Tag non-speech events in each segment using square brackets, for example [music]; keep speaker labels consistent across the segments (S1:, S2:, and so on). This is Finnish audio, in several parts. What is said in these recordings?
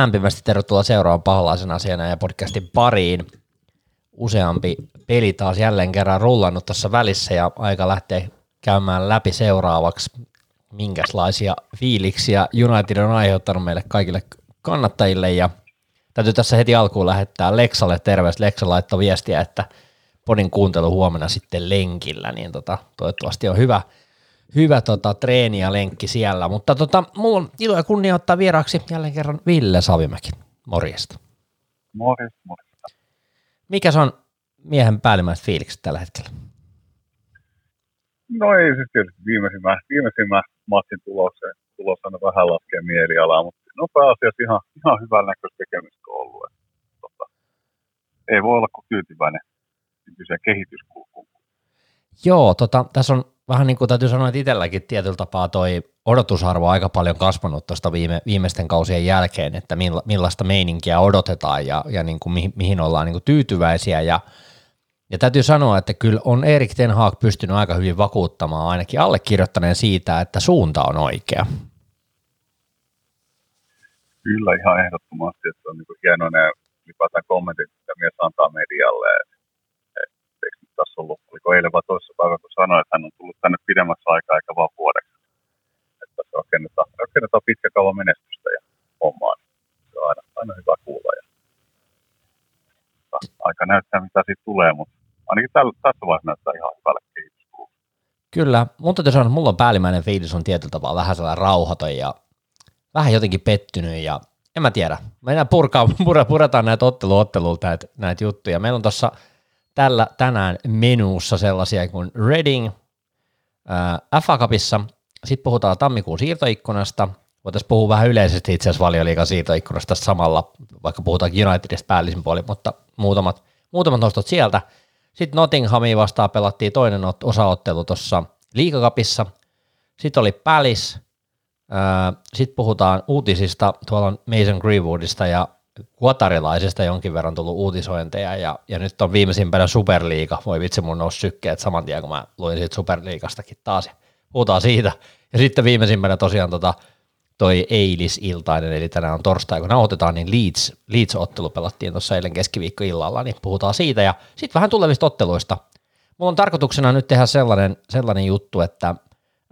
S1: lämpimästi tervetuloa seuraavan paholaisen asiana ja podcastin pariin. Useampi peli taas jälleen kerran rullannut tuossa välissä ja aika lähtee käymään läpi seuraavaksi, minkälaisia fiiliksiä United on aiheuttanut meille kaikille kannattajille ja täytyy tässä heti alkuun lähettää Leksalle terveys. Leksa laittoi viestiä, että podin kuuntelu huomenna sitten lenkillä, niin tota, toivottavasti on hyvä – hyvä tota, treeni ja lenkki siellä, mutta tota, mulla on ilo ja kunnia ottaa vieraaksi jälleen kerran Ville Savimäki. Morjesta.
S2: Morjesta, morjesta.
S1: Mikä se on miehen päällimmäiset fiilikset tällä hetkellä?
S2: No ei siis tietysti viimeisimmä, viimeisimmä matsin tulossa, tulossa on vähän laskee mielialaa, mutta no pääasiassa ihan, ihan hyvän näköistä tekemistä on ollut. Että, tota, ei voi olla kuin tyytyväinen nykyiseen kehityskulkuun.
S1: Joo, tota, tässä on vähän niin kuin täytyy sanoa, että itselläkin tietyllä tapaa toi odotusarvo on aika paljon kasvanut tuosta viime, viimeisten kausien jälkeen, että milla, millaista meininkiä odotetaan ja, ja niin kuin mihin, mihin ollaan niin kuin tyytyväisiä ja ja täytyy sanoa, että kyllä on Erik Ten Haag pystynyt aika hyvin vakuuttamaan ainakin allekirjoittaneen siitä, että suunta on oikea.
S2: Kyllä ihan ehdottomasti, että on niin ne ylipäätään kommentit, mitä mies antaa medialle. Että tässä ollut, oliko eilen vai toisessa päivä, kun sanoi, että hän on tullut tänne pidemmäksi aikaa eikä vaan vuodeksi. Että tässä rakennetaan, rakennetaan pitkä kauan menestystä ja hommaa. Se on aina, aina hyvä kuulla. Ja, aika näyttää, mitä siitä tulee, mutta ainakin tällä, tässä vaiheessa näyttää ihan hyvälle kehityskuulle.
S1: Kyllä, mutta täytyy sanoa, että mulla on päällimmäinen fiilis on tietyllä tavalla vähän sellainen rauhaton ja vähän jotenkin pettynyt ja en mä tiedä. Mennään purkaa, [laughs] puretaan näitä otteluottelulta näitä juttuja. Meillä on tuossa tällä tänään menuussa sellaisia kuin Reading äh, FA Cupissa, sitten puhutaan tammikuun siirtoikkunasta, voitaisiin puhua vähän yleisesti itse asiassa valioliikan siirtoikkunasta samalla, vaikka puhutaan Unitedista päällisin puoli, mutta muutamat, muutamat nostot sieltä. Sitten Nottinghamia vastaan pelattiin toinen osaottelu tuossa liikakapissa. Sitten oli Palace. Sitten puhutaan uutisista, tuolla on Mason Greenwoodista ja Kuotarilaisesta jonkin verran tullut uutisointeja ja, ja nyt on viimeisimpänä Superliiga. Voi vitsi mun nousi sykkeet saman tien, kun mä luin siitä Superliigastakin taas. Puhutaan siitä. Ja sitten viimeisimpänä tosiaan tota, toi eilisiltainen, eli tänään on torstai, kun nauhoitetaan, niin Leeds, Leeds-ottelu pelattiin tuossa eilen keskiviikkoillalla, niin puhutaan siitä. Ja sitten vähän tulevista otteluista. Mulla on tarkoituksena nyt tehdä sellainen, sellainen juttu, että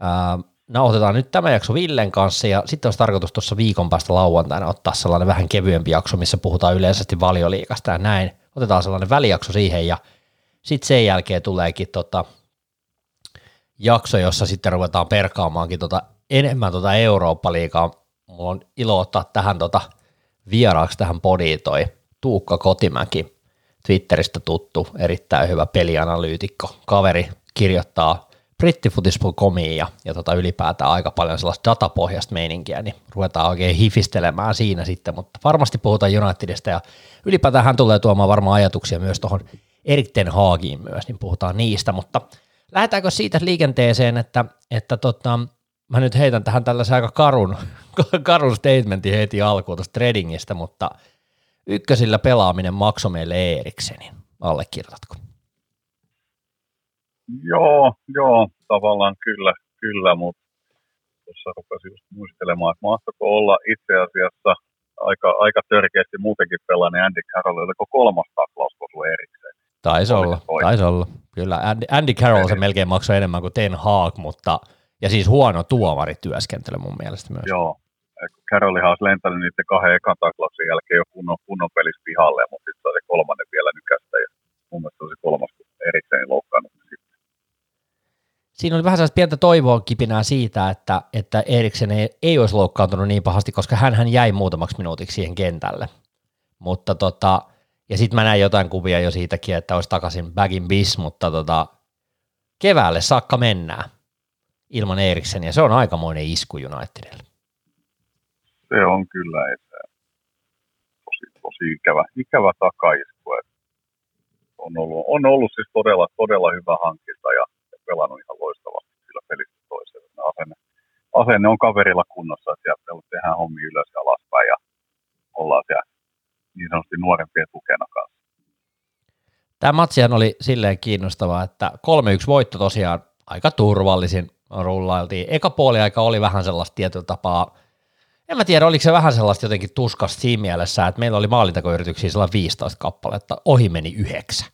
S1: ää, nauhoitetaan nyt tämä jakso Villen kanssa ja sitten olisi tarkoitus tuossa viikon päästä lauantaina ottaa sellainen vähän kevyempi jakso, missä puhutaan yleisesti valioliikasta ja näin. Otetaan sellainen välijakso siihen ja sitten sen jälkeen tuleekin tota jakso, jossa sitten ruvetaan perkaamaankin tota enemmän tota Eurooppa-liigaa. Mulla on ilo ottaa tähän tota vieraaksi tähän podiin toi Tuukka Kotimäki, Twitteristä tuttu, erittäin hyvä pelianalyytikko. Kaveri kirjoittaa brittifutis.comiin ja, ja tota ylipäätään aika paljon sellaista datapohjasta meininkiä, niin ruvetaan oikein hifistelemään siinä sitten, mutta varmasti puhutaan Unitedista ja ylipäätään hän tulee tuomaan varmaan ajatuksia myös tuohon Erik Ten Haagiin myös, niin puhutaan niistä, mutta lähdetäänkö siitä liikenteeseen, että, että tota, mä nyt heitän tähän tällaisen aika karun, [laughs] karun statementin heti alkuun tuosta tradingista, mutta ykkösillä pelaaminen maksoi meille Eeriksenin, allekirjoitatko?
S2: Joo, joo, tavallaan kyllä, kyllä, mutta tuossa rupesin just muistelemaan, että mahtoiko olla itse asiassa aika, aika törkeästi muutenkin pelaa, Andy Carroll, oliko kolmas taklaus erikseen.
S1: Taisi olla, taisi olla. Kyllä, Andy, Andy Carroll se melkein maksoi enemmän kuin Ten Hag, mutta ja siis huono tuomarityöskentely mun mielestä myös.
S2: Joo, Carrollihan olisi lentänyt niiden kahden ekan taklauksen jälkeen jo kunnon, kunnon pelissä pihalle, mutta sitten se kolmannen vielä nykästä ja mun mielestä se kolmas erikseen loukkaannut
S1: siinä oli vähän sellaista pientä toivoa kipinää siitä, että, että Eriksen ei, ei olisi loukkaantunut niin pahasti, koska hän jäi muutamaksi minuutiksi siihen kentälle. Mutta tota, ja sitten mä näin jotain kuvia jo siitäkin, että olisi takaisin back in bis, mutta tota, keväälle saakka mennään ilman Eriksen, ja se on aikamoinen isku Unitedille.
S2: Se on kyllä, että tosi, tosi ikävä, ikävä takaisku. On ollut, on ollut siis todella, todella hyvä hankinta, ja pelannut ihan loistavasti kyllä pelistä toiseen. Asenne, asenne on kaverilla kunnossa, että siellä tehdään hommi ylös ja alaspäin ja ollaan siellä niin sanotusti nuorempien tukena kanssa.
S1: Tämä matsihan oli silleen kiinnostavaa, että 3-1 voitto tosiaan aika turvallisin rullailtiin. Eka puoli aika oli vähän sellaista tietyllä tapaa en mä tiedä, oliko se vähän sellaista jotenkin tuskasta siinä mielessä, että meillä oli maalintakoyrityksiä sellainen 15 kappaletta, ohi meni yhdeksän.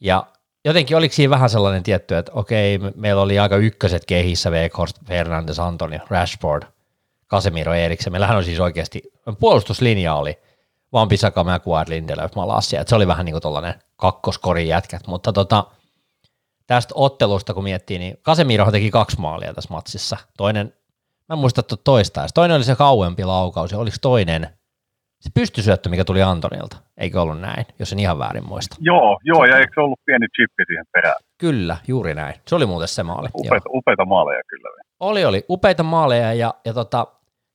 S1: Ja jotenkin oliko siinä vähän sellainen tietty, että okei, meillä oli aika ykköset kehissä, Weghorst, Fernandes, Antoni, Rashford, Casemiro, Eriksen. Meillähän on siis oikeasti, puolustuslinja oli vaan Pisaka, McQuarrie, Lindelöf, Malassia. Se oli vähän niin kuin tuollainen kakkoskorin jätkät, mutta tota, tästä ottelusta kun miettii, niin Casemiro teki kaksi maalia tässä matsissa. Toinen, mä en muista toista, toinen oli se kauempi laukaus, ja oliko toinen se pystysyöttö, mikä tuli Antonilta, eikö ollut näin, jos en ihan väärin muista?
S2: Joo, joo ja eikö se ollut pieni chippi siihen perään?
S1: Kyllä, juuri näin. Se oli muuten se maali.
S2: Upeita, upeita maaleja kyllä.
S1: Oli, oli. Upeita maaleja ja, ja tota,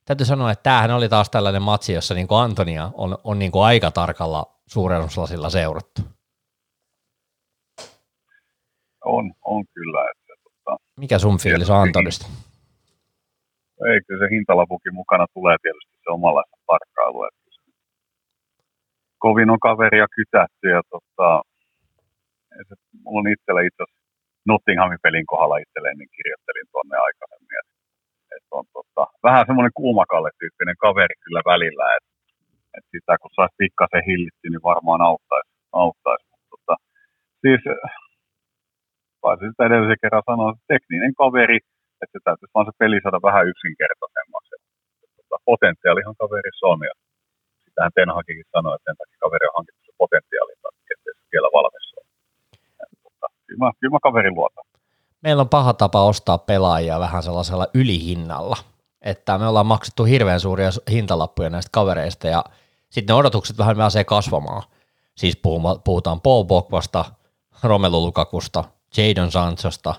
S1: täytyy sanoa, että tämähän oli taas tällainen matsi, jossa niin Antonia on, on niin aika tarkalla suurennuslasilla seurattu.
S2: On, on kyllä. Että, tota,
S1: Mikä sun fiilis on Antonista?
S2: Ei, kyllä se hintalapukin mukana tulee tietysti se omanlaista tarkkailu. Että kovin on kaveria kytätty ja tota, se, mulla on itsellä itse Nottinghamin pelin kohdalla itselleen, niin kirjoittelin tuonne aikaisemmin, että, että on tota, vähän semmoinen kuumakalle-tyyppinen kaveri kyllä välillä, että, että sitä kun saisi pikkasen hillitty, niin varmaan auttaisi. auttaisi. Mutta, tota, siis taisin sitä edellisen kerran sanoa, että tekninen kaveri, että se täytyisi vaan se peli saada vähän yksinkertaisemmaksi. Että, että, tota, potentiaalihan kaverissa on ja sitähän Ten Hagikin sanoi, että sen takia kaveri on hankittu se potentiaalin takia, että se vielä valmis on. Mutta kyllä kyllä mä kaverin luotan.
S1: Meillä on paha tapa ostaa pelaajia vähän sellaisella ylihinnalla, että me ollaan maksettu hirveän suuria hintalappuja näistä kavereista ja sitten ne odotukset vähän pääsee kasvamaan. Siis puhutaan Paul Bogbasta, Romelu Lukakusta, Jadon Sanchosta,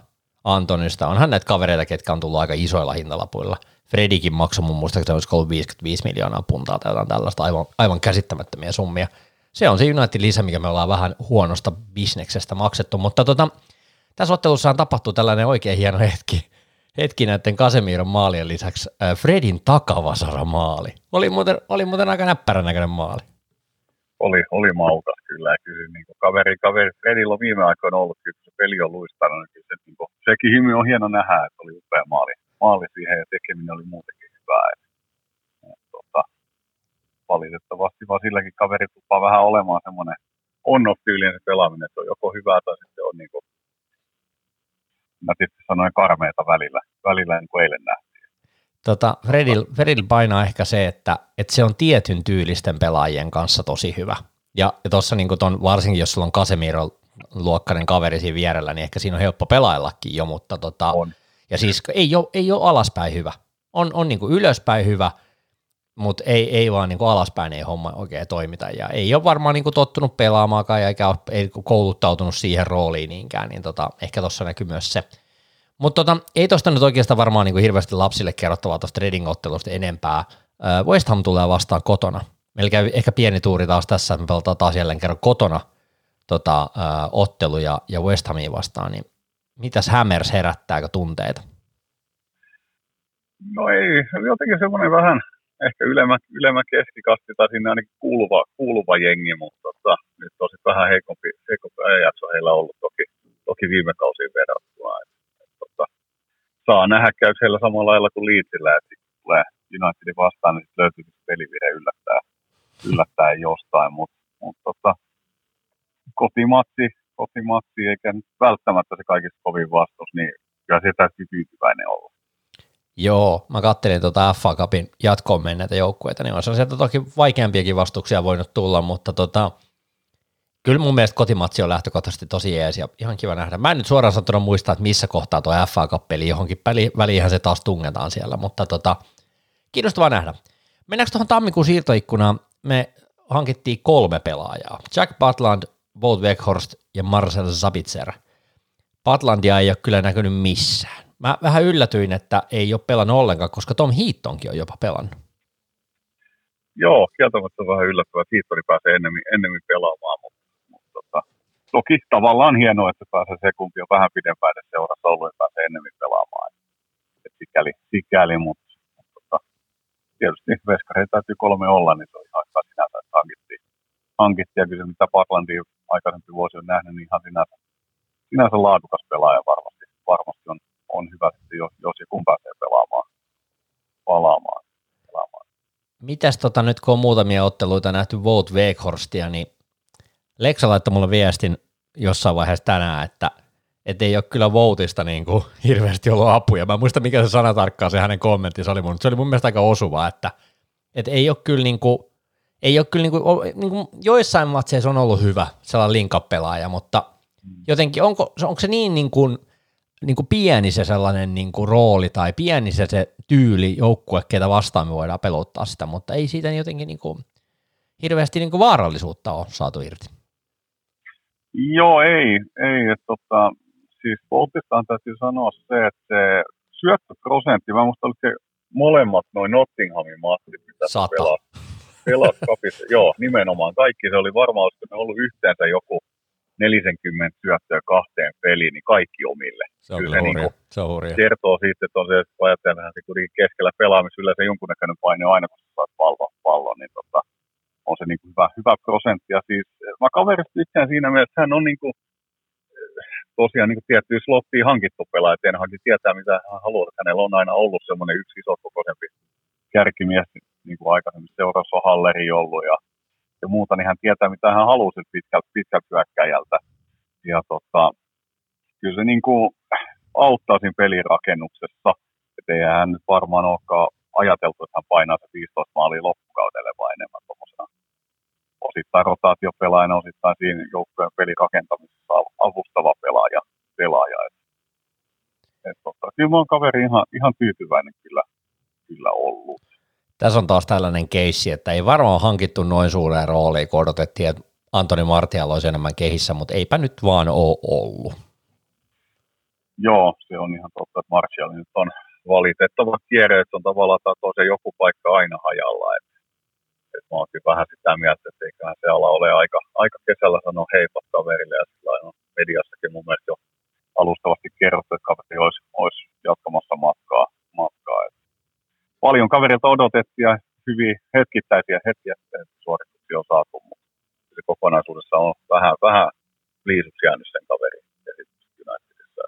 S1: Antonista. Onhan näitä kavereita, ketkä on tullut aika isoilla hintalapuilla – Fredikin maksoi mun muistaakseni olisiko ollut 55 miljoonaa puntaa tai jotain tällaista aivan, aivan käsittämättömiä summia. Se on se Unitedin lisä, mikä me ollaan vähän huonosta bisneksestä maksettu, mutta tota, tässä ottelussa tapahtuu tällainen oikein hieno hetki, hetki näiden Kasemiron maalien lisäksi äh, Fredin takavasara maali. Oli muuten, oli muuten aika näppärän näköinen maali.
S2: Oli, oli maukas kyllä. kyllä niin kuin kaveri, kaveri Fredillä on viime aikoina ollut, se peli on luistanut, niin kyllä se, niin kuin, sekin himy on hieno nähdä, että oli upea maali maali siihen ja tekeminen oli muutenkin hyvää. Et, et, tota, valitettavasti vaan silläkin kaveri tupaa vähän olemaan semmoinen on-off-tyylinen se pelaaminen, että on joko hyvää tai sitten on niin kuin, mä tietysti sanoin karmeita välillä, välillä niin kuin eilen nähtiin.
S1: Tota, Fredil, Fredil painaa ehkä se, että, että se on tietyn tyylisten pelaajien kanssa tosi hyvä. Ja, ja tuossa niin varsinkin jos sulla on Casemiro luokkainen kaveri siinä vierellä, niin ehkä siinä on helppo pelaillakin jo, mutta tota, on. Ja siis ei ole, ei ole alaspäin hyvä. On, on niin kuin ylöspäin hyvä, mutta ei, ei vaan niin kuin alaspäin ei homma oikein toimita. Ja ei ole varmaan niin kuin tottunut pelaamaankaan eikä ole kouluttautunut siihen rooliin niinkään, niin tota, ehkä tuossa näkyy myös se. Mutta tota, ei tuosta nyt oikeastaan varmaan niin kuin hirveästi lapsille kerrottavaa tuosta Reading-ottelusta enempää. West Ham tulee vastaan kotona. Meillä ehkä pieni tuuri taas tässä, me pelataan taas jälleen kerran kotona tota, ottelu ja, ja West Hamia vastaan, niin Mitäs Hammers herättääkö tunteita?
S2: No ei, jotenkin semmoinen vähän ehkä ylemmä, ylemmä keskikasti tai sinne ainakin kuuluva, kuuluva jengi, mutta tota, nyt on sitten vähän heikompi, heikompi ajanjakso heillä ollut toki, toki viime kausiin verrattuna. Et, et, tota, saa nähdä, käy heillä samalla lailla kuin Leedsillä, että tulee Unitedin vastaan, niin löytyy pelivire yllättää, yllättää jostain, mutta mut, tota, kotimatsi, kotimatsi eikä nyt välttämättä se kaikista kovin vastaus, niin kyllä se täytyy tyytyväinen olla.
S1: Joo, mä kattelin tuota FA Cupin jatkoon menneitä joukkueita, niin on sieltä toki vaikeampiakin vastuksia voinut tulla, mutta tota, kyllä mun mielestä kotimatsi on lähtökohtaisesti tosi jees ja ihan kiva nähdä. Mä en nyt suoraan sanottuna muista, että missä kohtaa tuo FA Cup-peli johonkin väliinhän se taas tungetaan siellä, mutta tota, kiinnostavaa nähdä. Mennäänkö tuohon tammikuun siirtoikkunaan? Me hankittiin kolme pelaajaa. Jack Butland, Wout Weghorst ja Marcel Zabitzer. Patlandia ei ole kyllä näkynyt missään. Mä vähän yllätyin, että ei ole pelannut ollenkaan, koska Tom Heatonkin on jopa pelannut.
S2: Joo, kieltämättä vähän yllättävää, että Heatoni pääsee ennemmin, ennemmin pelaamaan, mutta, mutta tota, toki tavallaan hienoa, että pääsee sekunti on vähän pidempään edes seurassa ollut ja pääsee ennemmin pelaamaan. Et sikäli, sikäli, mutta, mutta tota, tietysti veskareita täytyy kolme olla, niin se on ihan sinänsä, että hankittiin, hankittiin ja kyllä mitä Patlandia aikaisempi vuosi on nähnyt, niin ihan sinänsä, sinänsä laadukas pelaaja varmasti, varmasti on, on hyvä, jos, jos ja kun pääsee pelaamaan, palaamaan.
S1: mitäs tota, nyt kun on muutamia otteluita nähty Vout Weghorsta, niin Leksa laittoi mulle viestin jossain vaiheessa tänään, että et ei ole kyllä Voutista niin kuin hirveästi ollut apuja. Mä en muista, mikä se sana tarkkaan se hänen kommenttinsa oli, mutta se oli mun mielestä aika osuva, että et ei ole kyllä niin kuin, ei ole kyllä niin kuin, niin kuin joissain matseissa on ollut hyvä sellainen linkapelaaja, mutta jotenkin onko, onko se niin, niin kuin, niin kuin pieni se sellainen niin kuin rooli tai pieni se, se tyyli joukkue, ketä vastaan me voidaan pelottaa sitä, mutta ei siitä jotenkin niin kuin, hirveästi niin kuin vaarallisuutta ole saatu irti.
S2: Joo, ei, ei. Että, tota, siis Boltistaan täytyy sanoa se, että se syöttöprosentti, mä muistan, että molemmat noin Nottinghamin matsit, mitä
S1: Sata.
S2: pelas, pelas kapissa. [laughs] Joo, nimenomaan. Kaikki se oli varmaan, olisiko ne ollut yhteensä joku 40 syöttöä kahteen peliin, niin kaikki omille.
S1: Se on,
S2: Kyllä se niinku-
S1: se on hurja.
S2: kertoo siitä, että on se, että ajatellaan, että kuitenkin keskellä pelaamista yleensä jonkunnäköinen paine on aina, kun sä saat pallon, pallon niin tota, on se niin kuin hyvä, hyvä prosentti. Ja siis mä kaverista tykkään siinä mielessä, että hän on niin kuin, tosiaan niin kuin tiettyä slottia hankittu pelaaja, että Tenhagi tietää, mitä hän haluaa. Että hänellä on aina ollut semmoinen yksi iso kokoisempi kärkimies, niin kuin aikaisemmin seurassa on Halleri ollut ja, ja muuta, niin hän tietää, mitä hän haluaa siltä pitkältä, pitkältä hyökkäjältä. Ja tota, kyllä se niin kuin auttaa siinä pelirakennuksessa. Että ei hän nyt varmaan olekaan ajateltu, että hän painaa se 15 maalia loppukaudelle, vaan enemmän tuommoisena osittain rotaatiopelaajana, osittain siinä joukkojen pelirakentamisessa av- avustava pelaaja. pelaaja. Et, et, tota, kyllä mä oon kaveri ihan, ihan tyytyväinen kyllä, kyllä ollut.
S1: Tässä on taas tällainen keissi, että ei varmaan hankittu noin suureen rooliin, kun odotettiin, että Antoni Martial olisi enemmän kehissä, mutta eipä nyt vaan ole ollut.
S2: Joo, se on ihan totta, että Martial nyt on valitettava kierre, että on tavallaan tato se joku paikka aina hajalla. Et, et mä oon vähän sitä mieltä, että eiköhän se ala ole aika, aika kesällä sanoa heipat kaverille ja sillä on mediassakin mun jo alustavasti kerrottu, että kaveri olisi, olisi jatkamassa matkaa. matkaa. Et paljon kaverilta odotettiin ja hyviä hetkittäisiä hetkiä suorituksia on saatu, mutta se kokonaisuudessa on vähän, vähän liisuksi jäänyt sen kaverin Unitedissa.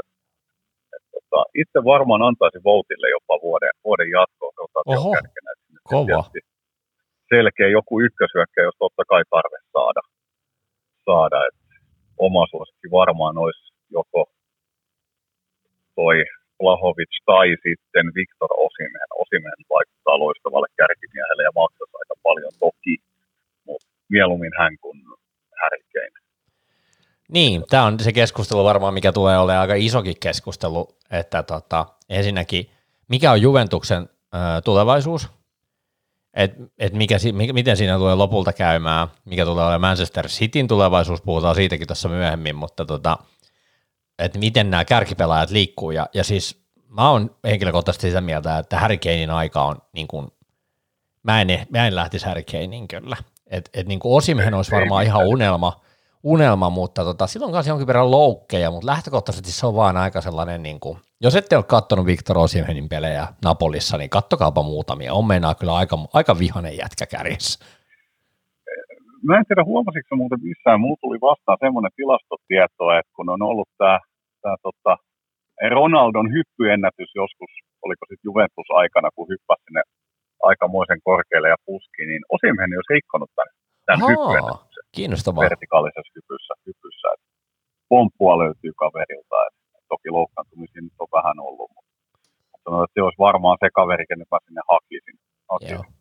S2: Tota, itse varmaan antaisin Voutille jopa vuoden, vuoden jatkoa
S1: Oho,
S2: kärkenä.
S1: Kova.
S2: Selkeä joku ykkösyökkä, jos totta kai tarve saada. saada. Et oma suosikki varmaan olisi joko toi Plahovic tai sitten Viktor Osimen. Osimen vaikuttaa loistavalle kärkimiehelle ja maksaisi aika paljon toki, mutta mieluummin hän kuin Härkein.
S1: Niin, tämä on se keskustelu varmaan, mikä tulee olemaan aika isokin keskustelu, että tota, ensinnäkin, mikä on Juventuksen ö, tulevaisuus, et, et mikä, mikä, miten siinä tulee lopulta käymään, mikä tulee olemaan Manchester Cityn tulevaisuus, puhutaan siitäkin tuossa myöhemmin, mutta tota, että miten nämä kärkipelaajat liikkuu, ja, ja siis mä oon henkilökohtaisesti sitä mieltä, että Harry Kanein aika on niin kuin, mä en, mä en lähtisi Harry Kanein kyllä, että et niin Osimhen olisi varmaan ihan unelma, unelma, mutta tota, silloin kanssa jonkin verran loukkeja, mutta lähtökohtaisesti se on vaan aika sellainen, niin kuin, jos ette ole katsonut Victor Osimhenin pelejä Napolissa, niin kattokaapa muutamia, on meinaa kyllä aika, aika vihanen jätkä kärjessä.
S2: Mä en tiedä, huomasitko muuten missään, mulla tuli vastaan semmoinen tilastotieto, että kun on ollut tämä tää, tota, Ronaldon hyppyennätys joskus, oliko sitten Juventus-aikana, kun hyppäsi sinne aikamoisen korkealle ja puski, niin Osimhen olisi rikkonut tämän, tämän hyppyennätyksen
S1: kiinnostavaa.
S2: vertikaalisessa hypyssä. hypyssä. Et pomppua löytyy kaverilta, et toki loukkaantumisia nyt on vähän ollut, mutta sanoin, että se olisi varmaan se kaveri, kenen mä sinne hakisin. hakisin.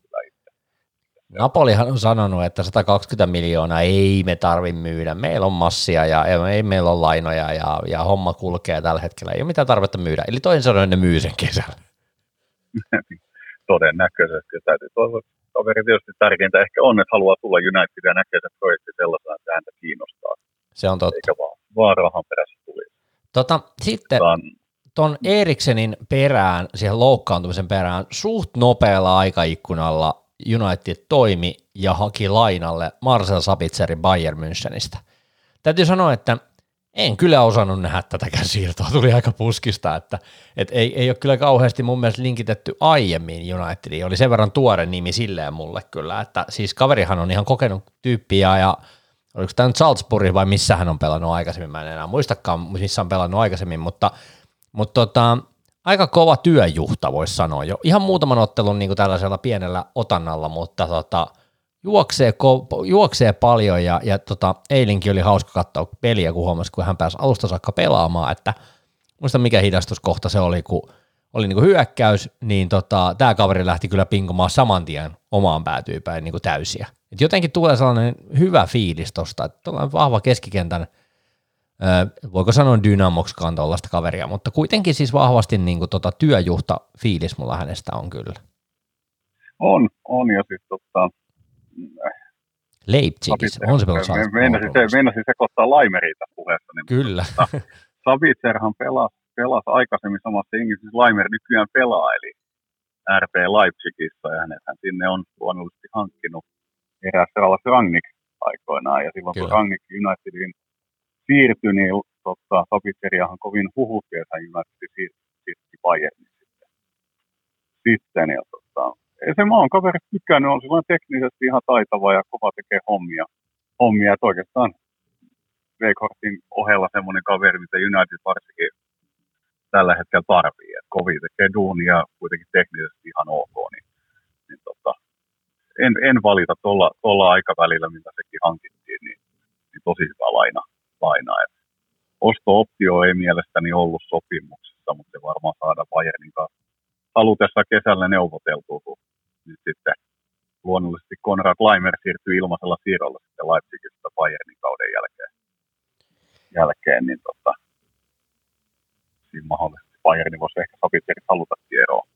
S1: Napolihan on sanonut, että 120 miljoonaa ei me tarvi myydä. Meillä on massia ja ja ei meillä on lainoja ja, ja homma kulkee tällä hetkellä. Ei ole mitään tarvetta myydä. Eli toisin sanoen ne myy sen kesällä. [laughs]
S2: todennäköisesti. Ja täytyy toivoa, että kaveri tietysti tärkeintä ehkä on, että haluaa tulla United ja näkee sen projektin sellaisena, että häntä kiinnostaa,
S1: Se on totta.
S2: eikä vaan, vaan rahan perässä tuli.
S1: Tota, sitten
S2: Tämän,
S1: ton Eriksenin perään, siihen loukkaantumisen perään, suht nopealla aikaikkunalla United toimi ja haki lainalle Marcel Sabitzerin Bayern Münchenistä. Täytyy sanoa, että en kyllä osannut nähdä tätäkään siirtoa, tuli aika puskista, että et ei, ei ole kyllä kauheasti mun mielestä linkitetty aiemmin Unitediin, oli sen verran tuore nimi silleen mulle kyllä, että siis kaverihan on ihan kokenut tyyppiä ja oliko tämä nyt Salzburg vai missä hän on pelannut aikaisemmin, mä en enää muistakaan, missä on pelannut aikaisemmin, mutta, mutta tota, aika kova työjuhta, voisi sanoa jo. Ihan muutaman ottelun niin kuin tällaisella pienellä otannalla, mutta tota, juoksee, juoksee paljon ja, ja tota, eilinkin oli hauska katsoa peliä, kun huomasi, kun hän pääsi alusta saakka pelaamaan, että muista mikä hidastuskohta se oli, kun oli niin kuin hyökkäys, niin tota, tämä kaveri lähti kyllä pinkomaan saman tien omaan päätyypäin niin kuin täysiä. Et jotenkin tulee sellainen hyvä fiilis tuosta, että vahva keskikentän, voiko sanoa dynamoksikaan tuollaista kaveria, mutta kuitenkin siis vahvasti niin kuin tota, työjuhta fiilis mulla hänestä on kyllä.
S2: On, on ja siis tota,
S1: Leipzigissä, on se pelannut
S2: Meinasin, se, meinasin sekoittaa Laimeriin tässä puheessa. Niin
S1: Kyllä.
S2: Tota, Savitserhan pelasi, pelasi aikaisemmin samassa jengissä, siis Laimer nykyään pelaa, eli RP Leipzigissä, ja hänethän sinne on luonnollisesti hankkinut eräs Ralf Rangnick aikoinaan, ja silloin Kyllä. kun Rangnick Unitedin siirtyi, niin tota, Savitseriahan kovin huhutti, että hän United siirtyi Bayernin sitten. sitten ja tota, se maan kaveri tykännyt, on sellainen teknisesti ihan taitava ja kova tekee hommia. hommia että oikeastaan Weghortin ohella semmoinen kaveri, mitä United varsinkin tällä hetkellä tarvii. Että kovin tekee duunia kuitenkin teknisesti ihan ok, niin, niin tota, en, en valita tuolla, tuolla aikavälillä, mitä sekin hankittiin, niin, niin tosi hyvä laina. laina. Et osto-optio ei mielestäni ollut sopimuksessa, mutta se varmaan saada Bayernin kanssa halutessa kesällä neuvoteltua, kun nyt sitten luonnollisesti Konrad Leimer siirtyi ilmaisella siirrolla sitten Leipzigistä Bayernin kauden jälkeen. jälkeen niin tota, siinä mahdollisesti Bayernin voisi ehkä Sabitzerit haluta eroon,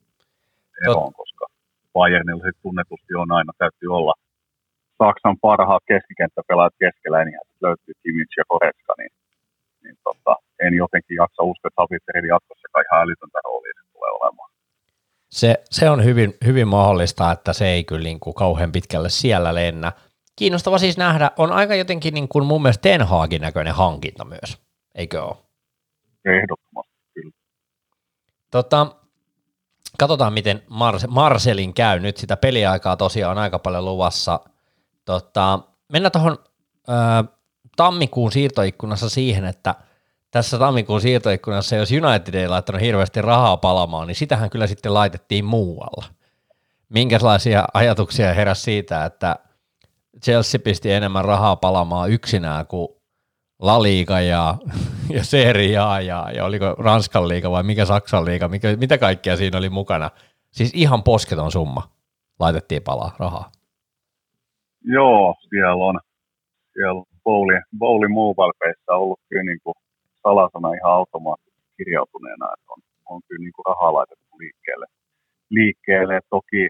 S2: eroon koska Bayernilla sitten tunnetusti on aina, täytyy olla Saksan parhaat keskikenttäpelaajat keskellä, niin löytyy Kimmich ja Koretska, niin, niin tota, en jotenkin jaksa uskoa, että Sabitzerin jatkossakaan ihan älytöntä roolia se tulee olemaan.
S1: Se, se on hyvin, hyvin mahdollista, että se ei kyllä niin kuin kauhean pitkälle siellä lennä. Kiinnostava siis nähdä, on aika jotenkin niin kuin mun mielestä Ten Hagin näköinen hankinta myös, eikö ole?
S2: Ehdottomasti, kyllä.
S1: Tota, katsotaan, miten Mars- Marcelin käy. Nyt sitä peliaikaa tosiaan on aika paljon luvassa. Tota, mennään tuohon tammikuun siirtoikkunassa siihen, että – tässä tammikuun siirtoikkunassa, jos United ei laittanut hirveästi rahaa palamaan, niin sitähän kyllä sitten laitettiin muualla. Minkälaisia ajatuksia heräsi siitä, että Chelsea pisti enemmän rahaa palamaan yksinään kuin La Liga ja, ja Serie A ja, ja oliko Ranskan liiga vai mikä Saksan liiga, mikä, mitä kaikkea siinä oli mukana. Siis ihan posketon summa laitettiin palaa rahaa.
S2: Joo, siellä on, siellä on Bowli, Bowli Mobile ollut kyllä niin kuin salasana ihan automaattisesti kirjautuneena, että on, on kyllä niin kuin rahaa laitettu liikkeelle. liikkeelle. Toki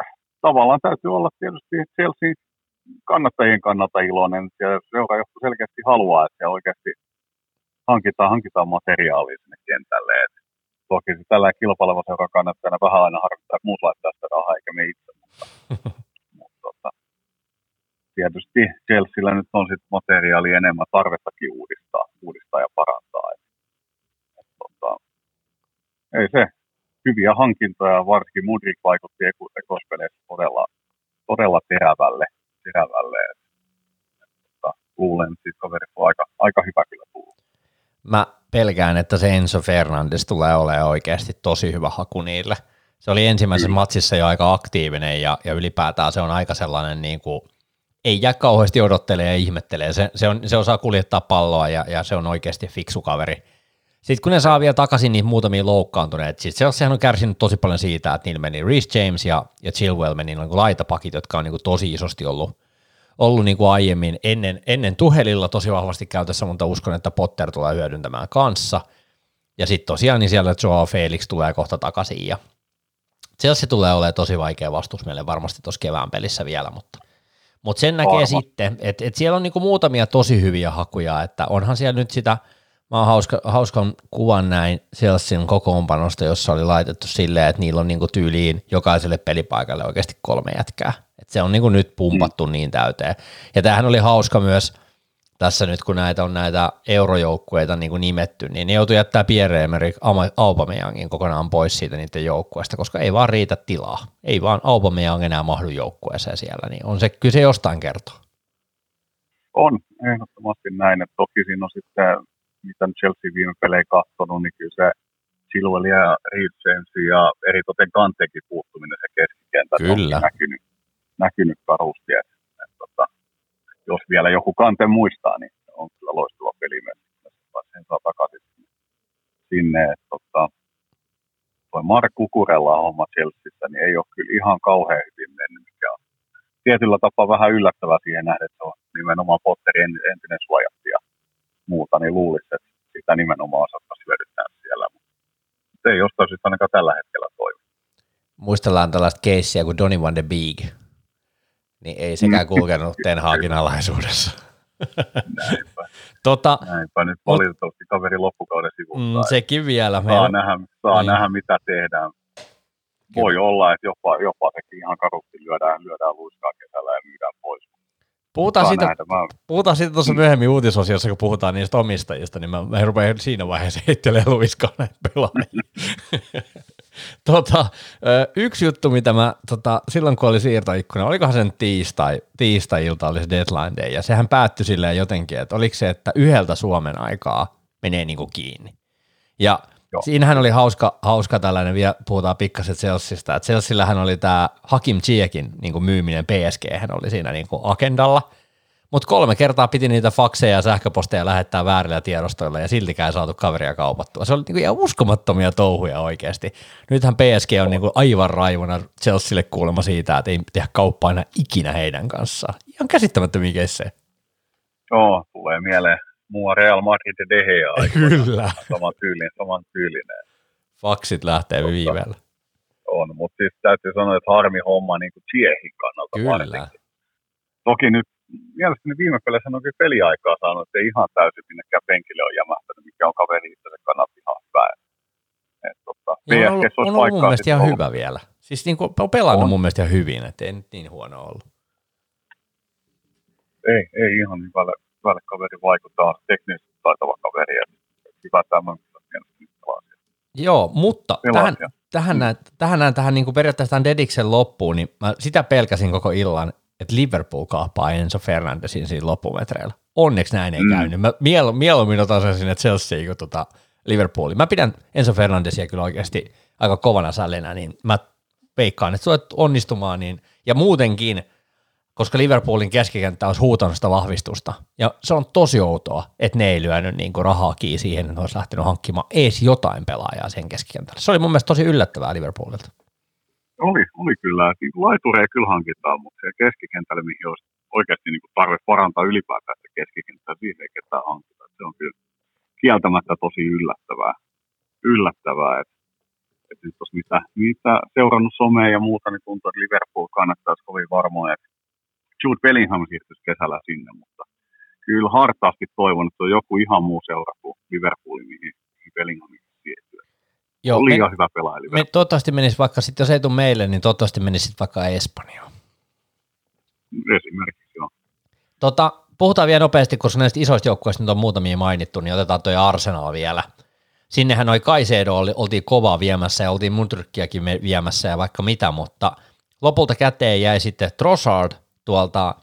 S2: äh, tavallaan täytyy olla tietysti Chelsea kannattajien kannalta iloinen, ja seuraajohto selkeästi haluaa, että oikeasti hankitaan, hankitaan materiaalia sinne kentälle. Et toki tällä kilpaileva seura kannattajana vähän aina harvittaa, että muut laittaa sitä rahaa eikä me itse, mutta, [laughs] tietysti Chelsealla nyt on sitten materiaali enemmän tarvettakin uudistaa, uudistaa ja parantaa. Et, et, tota, ei se, hyviä hankintoja, varsinkin Mudrik vaikutti ekospeleissä todella, todella terävälle. terävälle. Et, et, tota, luulen, että siitä kaverista on aika, aika hyvä kyllä tullut.
S1: Mä pelkään, että se Enzo Fernandes tulee olemaan oikeasti tosi hyvä haku niille. Se oli ensimmäisessä mm. matsissa jo aika aktiivinen ja, ja ylipäätään se on aika sellainen niin kuin – ei jää kauheasti odottelee ja ihmettelee. Se, se, on, se osaa kuljettaa palloa ja, ja se on oikeasti fiksu kaveri. Sitten kun ne saa vielä takaisin niitä muutamia loukkaantuneita, siis se, sehän on kärsinyt tosi paljon siitä, että niillä meni Reece James ja, ja Chilwell meni niin laitapakit, jotka on niin kuin tosi isosti ollut, ollut niin kuin aiemmin ennen, ennen Tuhelilla tosi vahvasti käytössä, mutta uskon, että Potter tulee hyödyntämään kanssa. Ja sitten tosiaan niin siellä Joao Felix tulee kohta takaisin ja Chelsea tulee olemaan tosi vaikea vastus meille varmasti tuossa kevään pelissä vielä, mutta mutta sen näkee Arvo. sitten, että et siellä on niinku muutamia tosi hyviä hakuja, että onhan siellä nyt sitä, mä oon hauska, hauskan kuvan näin Chelsean kokoonpanosta, jossa oli laitettu silleen, että niillä on niinku tyyliin jokaiselle pelipaikalle oikeasti kolme jätkää. Et se on niinku nyt pumpattu mm. niin täyteen. Ja tämähän oli hauska myös – tässä nyt kun näitä on näitä eurojoukkueita niin kuin nimetty, niin ne joutuu jättää Pierre-Emerick Aubameyangin kokonaan pois siitä niiden joukkueesta, koska ei vaan riitä tilaa. Ei vaan Aubameyang enää mahdu joukkueeseen siellä, niin on se kyse jostain kertoa.
S2: On, ehdottomasti näin. Että toki siinä on sitten, mitä Chelsea viime pelejä katsonut, niin kyllä se Chilwell ja James ja eritoten Kantekin puuttuminen se keskikentä on näkynyt, näkynyt karusti. Et, et, tota, jos vielä joku Kante muistaa, niin on kyllä loistava peli myös. Sen saa takaisin sinne. Et, tota, Mark Kukurella homma Chelseassa, niin ei ole kyllä ihan kauhean hyvin mennyt, mikä on tietyllä tapaa vähän yllättävää siihen nähdä, että on nimenomaan Potterin entinen suojatti ja muuta, niin luulisi, että sitä nimenomaan osattaisi hyödyntää siellä. Mutta ei jostain syystä ainakaan tällä hetkellä toimi.
S1: Muistellaan tällaista keissiä kuin Donny van de Beek, niin ei sekään kulkenut Ten Hagin alaisuudessa.
S2: Näinpä.
S1: tota,
S2: Näinpä nyt valitettavasti kaveri loppukauden sivussa.
S1: mm, sekin vielä.
S2: saa
S1: Meillä,
S2: nähdä, saa
S1: Niin.
S2: nähdä, mitä tehdään. Voi olla, että jopa, jopa sekin ihan karusti lyödään, lyödään luiskaa kesällä ja myydään pois.
S1: puhutaan siitä,
S2: nähdä. Mä,
S1: Puhutaan sitten tuossa myöhemmin uutisosiossa, kun puhutaan niistä omistajista, niin mä, mä rupean siinä vaiheessa heittelemään luiskaa näitä pelaajia. [laughs] [laughs] tota, yksi juttu, mitä mä tota, silloin kun oli siirtoikkuna, olikohan sen tiistai, tiistai-ilta oli se deadline day, ja sehän päättyi silleen jotenkin, että oliko se, että yhdeltä Suomen aikaa menee niinku kiinni. Ja
S2: Joo.
S1: siinähän oli hauska, hauska tällainen, vielä puhutaan pikkasen Chelseasta, että Chelseallähän oli tämä Hakim Ziyechin niin myyminen PSG, hän oli siinä niin agendalla, mutta kolme kertaa piti niitä fakseja ja sähköposteja lähettää väärillä tiedostoilla ja siltikään ei saatu kaveria kaupattua. Se oli niinku ihan uskomattomia touhuja oikeasti. Nythän PSG on niinku aivan raivona Chelsealle kuulemma siitä, että ei tehdä kauppaa enää ikinä heidän kanssaan. Ihan käsittämättömiä keissejä.
S2: joo, tulee mieleen mua Real Madrid ja De Gea.
S1: Kyllä.
S2: Sama tyylinen, saman tyylinen.
S1: Faksit lähtee
S2: Totta.
S1: viiveellä.
S2: on, mutta siis täytyy sanoa, että harmi homma niin kuin kannalta
S1: Kyllä.
S2: varsinkin. Toki nyt mielestäni viime peleissä on kyllä peliaikaa saanut, että ei ihan täysin minnekään penkille on jämähtänyt, mikä on kaveri itse kannattaa ihan hyvä. Et, tota,
S1: on ollut, on ollut mun mielestä ihan
S2: ollut.
S1: hyvä vielä. Siis niinku, on pelannut
S2: On.
S1: mun mielestä ihan hyvin, että ei nyt niin huono ollut.
S2: Ei, ei ihan hyvälle, hyvälle kaveri vaikuttaa, teknisesti taitava kaveri. Hyvä pelaa
S1: Joo, mutta tähän, tähän, näin, tähän, näin, tähän niin kuin periaatteessa tämän Dediksen loppuun, niin mä sitä pelkäsin koko illan, että Liverpool kaappaa Enzo Fernandesin siinä loppumetreillä. Onneksi näin ei mm. Käynyt. Mä miel, mieluummin otan sen sinne Chelsea kuin tota Liverpoolin. Mä pidän Enzo Fernandesia kyllä oikeasti aika kovana sällenä, niin mä veikkaan, että sulet onnistumaan. Niin, ja muutenkin, koska Liverpoolin keskikenttä olisi huutanut sitä vahvistusta. Ja se on tosi outoa, että ne ei lyönyt niin kuin rahaa kiinni siihen, että olisi lähtenyt hankkimaan ees jotain pelaajaa sen keskikentälle. Se oli mun mielestä tosi yllättävää Liverpoolilta.
S2: Oli, oli kyllä. Niin laitureja kyllä hankitaan, mutta se keskikentälle, mihin olisi oikeasti niin tarve parantaa ylipäätään sitä keskikenttää, siihen ei ketään hankita. Se on kyllä kieltämättä tosi yllättävää. yllättävää että, että nyt jos mitä, mitä seurannut somea ja muuta, niin tuntuu, että Liverpool kannattaisi kovin varmoin, että Jude Bellingham siirtyisi kesällä sinne, mutta kyllä hartaasti toivon, että on joku ihan muu seura kuin Liverpool, mihin, mihin Bellingham siirtyy.
S1: Joo,
S2: on
S1: me,
S2: liian hyvä pelaaja
S1: me, toivottavasti menisi vaikka sitten, jos ei tule meille, niin toivottavasti menisi sitten vaikka Espanjaan.
S2: Esimerkiksi joo.
S1: Tota, puhutaan vielä nopeasti, koska näistä isoista joukkueista nyt on muutamia mainittu, niin otetaan toi Arsenal vielä. Sinnehän noi Kaisedo oli, oltiin kovaa viemässä ja oltiin Mundrykkiäkin me- viemässä ja vaikka mitä, mutta lopulta käteen jäi sitten Trossard tuolta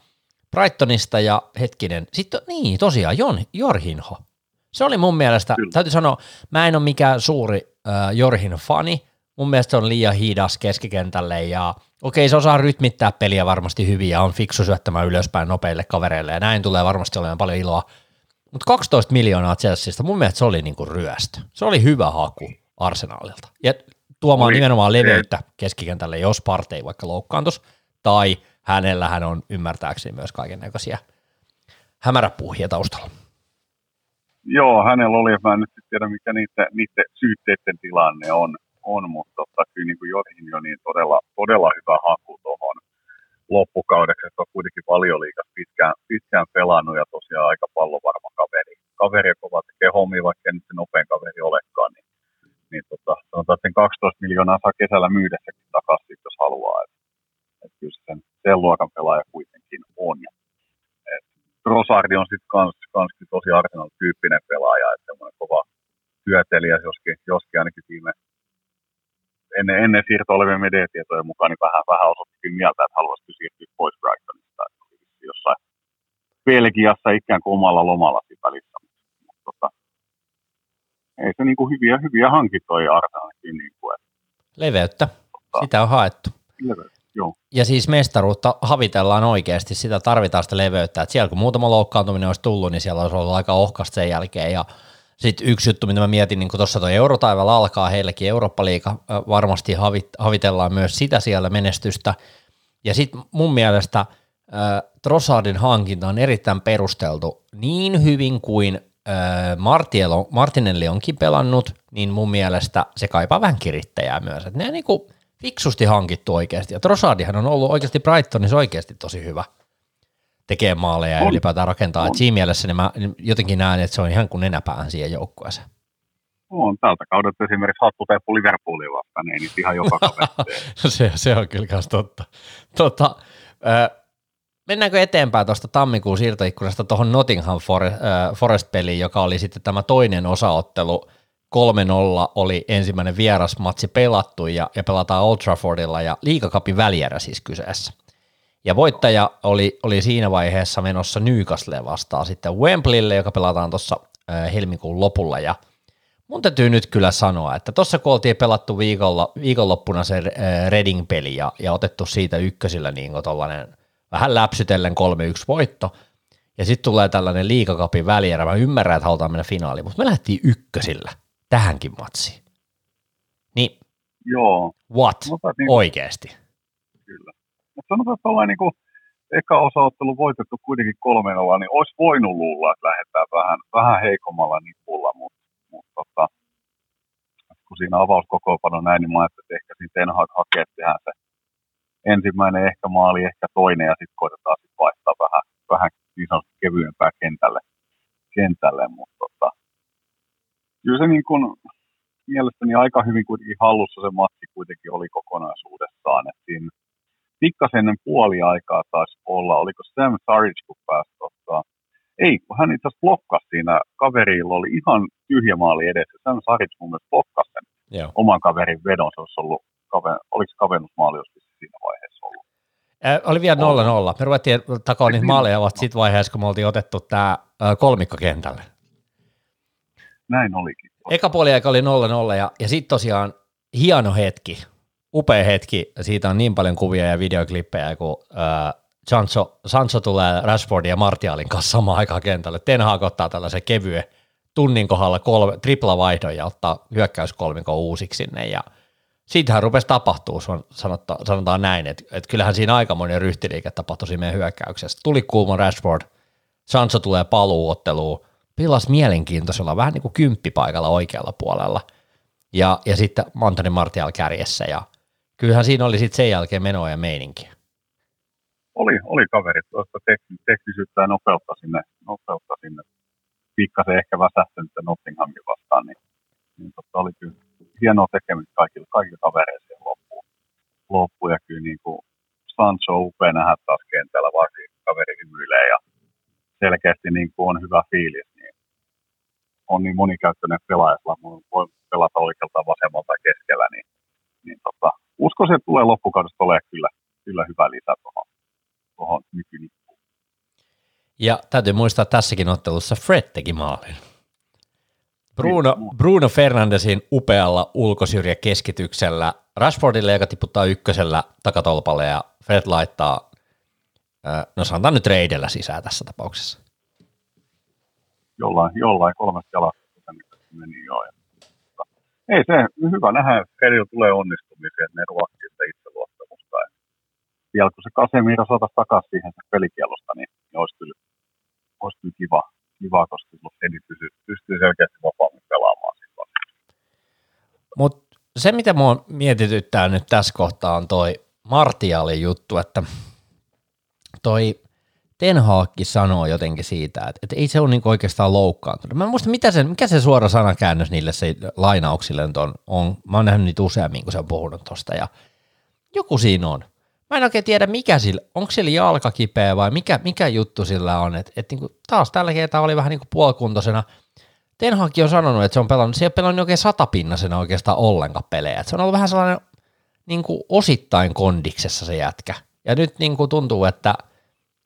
S1: Brightonista ja hetkinen, sitten niin tosiaan Jon, Jorhinho. Se oli mun mielestä,
S2: Kyllä.
S1: täytyy sanoa, mä en ole mikään suuri äh, Jorhin fani, mun mielestä se on liian hidas keskikentälle ja okei se osaa rytmittää peliä varmasti hyvin ja on fiksu syöttämään ylöspäin nopeille kavereille ja näin tulee varmasti olemaan paljon iloa. Mutta 12 miljoonaa Chelseasta, mun mielestä se oli niinku ryöstö. Se oli hyvä haku Arsenalilta. Ja tuomaan
S2: Oli.
S1: nimenomaan leveyttä keskikentälle, jos Partey vaikka loukkaantus, tai hänellähän on ymmärtääkseni myös kaiken näköisiä hämäräpuuhia taustalla.
S2: Joo, hänellä oli, mä en nyt tiedä mikä niiden, niiden syytteiden tilanne on, on mutta totta, kyllä niin kuin Jorhin jo niin todella, todella hyvä haku tuohon loppukaudeksi, että on kuitenkin valioliikas pitkään, pitkään pelannut ja tosiaan aika pallovarma kaveri. Kaveri, joka tekee hommia, vaikka nyt se nopein kaveri olekaan, niin, niin tota, sanotaan, että sen 12 miljoonaa saa kesällä myydessäkin takaisin, jos haluaa. Et, et kyllä se sen, sen luokan pelaaja kuitenkin on. Et Trossardi on sitten kans, kans tosi Arsenal-tyyppinen pelaaja, että semmoinen kova työtelijä, joskin, joskin ainakin viime ennen, ennen siirtoa olevien mediatietojen mukaan, niin vähän, vähän osoitti kyllä mieltä, että haluaisi siirtyä pois Brightonista. Että oli jossain Belgiassa ikään kuin omalla lomalla siinä välissä. Mutta, mutta, tota, ei se niin kuin hyviä, hyviä hankintoja Arsenalkin. Niin kuin, että,
S1: Leveyttä, sitä on haettu.
S2: leveyttä, joo.
S1: Ja siis mestaruutta havitellaan oikeasti, sitä tarvitaan sitä leveyttä. Että siellä kun muutama loukkaantuminen olisi tullut, niin siellä olisi ollut aika ohkasta sen jälkeen. Ja sitten yksi juttu, mitä mä mietin, niin kun tuossa tuo Eurotaival alkaa, heillekin Eurooppa-liiga varmasti havit, havitellaan myös sitä siellä menestystä. Ja sitten mun mielestä äh, Trossardin hankinta on erittäin perusteltu niin hyvin kuin äh, Martielo, Martinelli onkin pelannut, niin mun mielestä se kaipaa vähän kirittäjää myös. Et ne on niinku fiksusti hankittu oikeasti. Ja Trossardihan on ollut oikeasti Brightonissa oikeasti tosi hyvä tekee maaleja ja
S2: On.
S1: ylipäätään rakentaa. Et siinä mielessä niin mä jotenkin näen, että se on ihan kuin nenäpäähän siihen joukkueeseen.
S2: On tältä kaudelta esimerkiksi hattuteppu Liverpoolia vastaan, ei niitä ihan joka [laughs] kaveri.
S1: se, se on kyllä kans totta. Tota, ö, mennäänkö eteenpäin tuosta tammikuun siirtoikkunasta tuohon Nottingham Forest-peliin, joka oli sitten tämä toinen osaottelu. 3-0 oli ensimmäinen vierasmatsi pelattu ja, ja pelataan Old Traffordilla ja liikakapin välierä siis kyseessä. Ja voittaja oli, oli siinä vaiheessa menossa Newcastle vastaan sitten Wembleylle, joka pelataan tuossa helmikuun lopulla. Ja mun täytyy nyt kyllä sanoa, että tuossa kun oltiin pelattu viikolla, viikonloppuna se äh, Reading-peli ja, ja otettu siitä ykkösillä niin tollainen vähän läpsytellen 3-1 voitto, ja sitten tulee tällainen liikakapin välierä, mä ymmärrän, että halutaan mennä finaaliin, mutta me lähdettiin ykkösillä tähänkin matsiin. Niin
S2: Joo,
S1: what
S2: mutta niin,
S1: oikeasti?
S2: kyllä. Mutta sanotaan, että ollaan niin kuin eka osaottelu voitettu kuitenkin kolmen olla, niin olisi voinut luulla, että lähdetään vähän, vähän heikommalla nipulla, mutta, mutta tota, kun siinä avauskokoopano näin, niin mä ajattelin, että ehkä siinä Ten Hag hakee, että tehdään se ensimmäinen ehkä maali, ehkä toinen, ja sitten koitetaan sitten vaihtaa vähän, vähän niin sanotusti kevyempää kentälle, kentälle mutta tota, kyllä se niin kuin, mielestäni aika hyvin kuitenkin hallussa se matsi kuitenkin oli kokonaisuudessaan, että siinä pikkasen ennen puoliaikaa taisi olla, oliko Sam Sarich, kun pääsi tota, ei, kun hän itse asiassa blokkasi siinä, kaverilla oli ihan tyhjä maali edessä, Sam Sarich mun mielestä blokkasi sen
S1: Joo.
S2: oman kaverin vedon, se olisi ollut, kaven, oliko kavennusmaali joskus siinä vaiheessa ollut.
S1: Äh, oli vielä 0-0. Me ruvettiin takoa niitä
S2: Niin.
S1: maaleja vasta siinä vaiheessa, kun me oltiin otettu tämä kolmikko kentälle.
S2: Näin olikin.
S1: Eka puoliaika oli 0-0 ja, ja sitten tosiaan hieno hetki, upea hetki. Siitä on niin paljon kuvia ja videoklippejä, kun äh, Sancho, Sancho tulee Rashfordin ja Martialin kanssa samaan aikaan kentälle. Ten Hag ottaa tällaisen kevyen tunnin kohdalla kolme, tripla vaihdon ja ottaa hyökkäyskolmikon uusiksi sinne ja siitähän rupesi tapahtuu, sanotta, sanotaan näin, että, että kyllähän siinä aikamoinen ryhtiliike tapahtui meidän hyökkäyksessä. Tuli kuuma Rashford, Sancho tulee paluuotteluun, pilas mielenkiintoisella, vähän niin kuin kymppipaikalla oikealla puolella, ja, ja sitten Antoni Martial kärjessä, ja kyllähän siinä oli sitten sen jälkeen menoa ja meininki.
S2: Oli, oli kaverit tuosta tekni, teknisyyttä ja nopeutta sinne, nopeutta sinne. Pikkasen ehkä väsähtynyt Nottinghamin vastaan, niin, niin totta oli kyllä hienoa tekemistä kaikille, kaikille kavereille loppuun. loppuun. Ja kyllä niin kuin Sancho upea nähdä taas kentällä, varsin kaveri hymyilee ja selkeästi niin kuin on hyvä fiilis, on niin monikäyttöinen pelaaja, sillä voi pelata oikealta, vasemmalta keskellä, niin, niin tota, uskoisin, että tulee loppukaudesta olemaan kyllä, kyllä hyvä lisä tuohon, tuohon nykynippuun.
S1: Ja täytyy muistaa tässäkin ottelussa Fred teki maalin. Bruno,
S2: Niin.
S1: Bruno Fernandesin upealla ulkosyrjäkeskityksellä Rashfordille, joka tiputtaa ykkösellä takatolpalle ja Fred laittaa, no sanotaan nyt reidellä sisään tässä tapauksessa.
S2: Jollain, jollain kolmesta jalasta nyt meni jo. Ja, ei se, hyvä nähdä, että tulee onnistumisia, että ne ruokkii sitä itseluottamusta. Ja vielä kun se Casemiro saataisiin takaisin siihen se pelikielosta, niin, niin olisi kyllä, olisi kyllä kiva, kiva koska silloin Fedi pystyy, selkeästi vapaammin pelaamaan.
S1: Mutta se, mitä mua mietityttää nyt tässä kohtaa, on toi Martialin juttu, että toi Ten Hagkin sanoo jotenkin siitä, että, että ei se ole niinku oikeastaan loukkaantunut. Mä en muista, mitä se, mikä se suora sanakäännös niille se lainauksille nyt on, on. Mä oon nähnyt niitä useammin, kun se on puhunut tosta, ja joku siinä on. Mä en oikein tiedä, mikä sillä, onko sillä jalka kipeä vai mikä, mikä juttu sillä on. Et, et niinku, taas tällä kertaa oli vähän niinku puolikuntoisena. Ten Hag on sanonut, että se on pelannut, se ei ole pelannut oikein satapinnasena oikeastaan ollenkaan pelejä. Et se on ollut vähän sellainen niin kuin osittain kondiksessa se jätkä. Ja nyt niin kuin tuntuu, että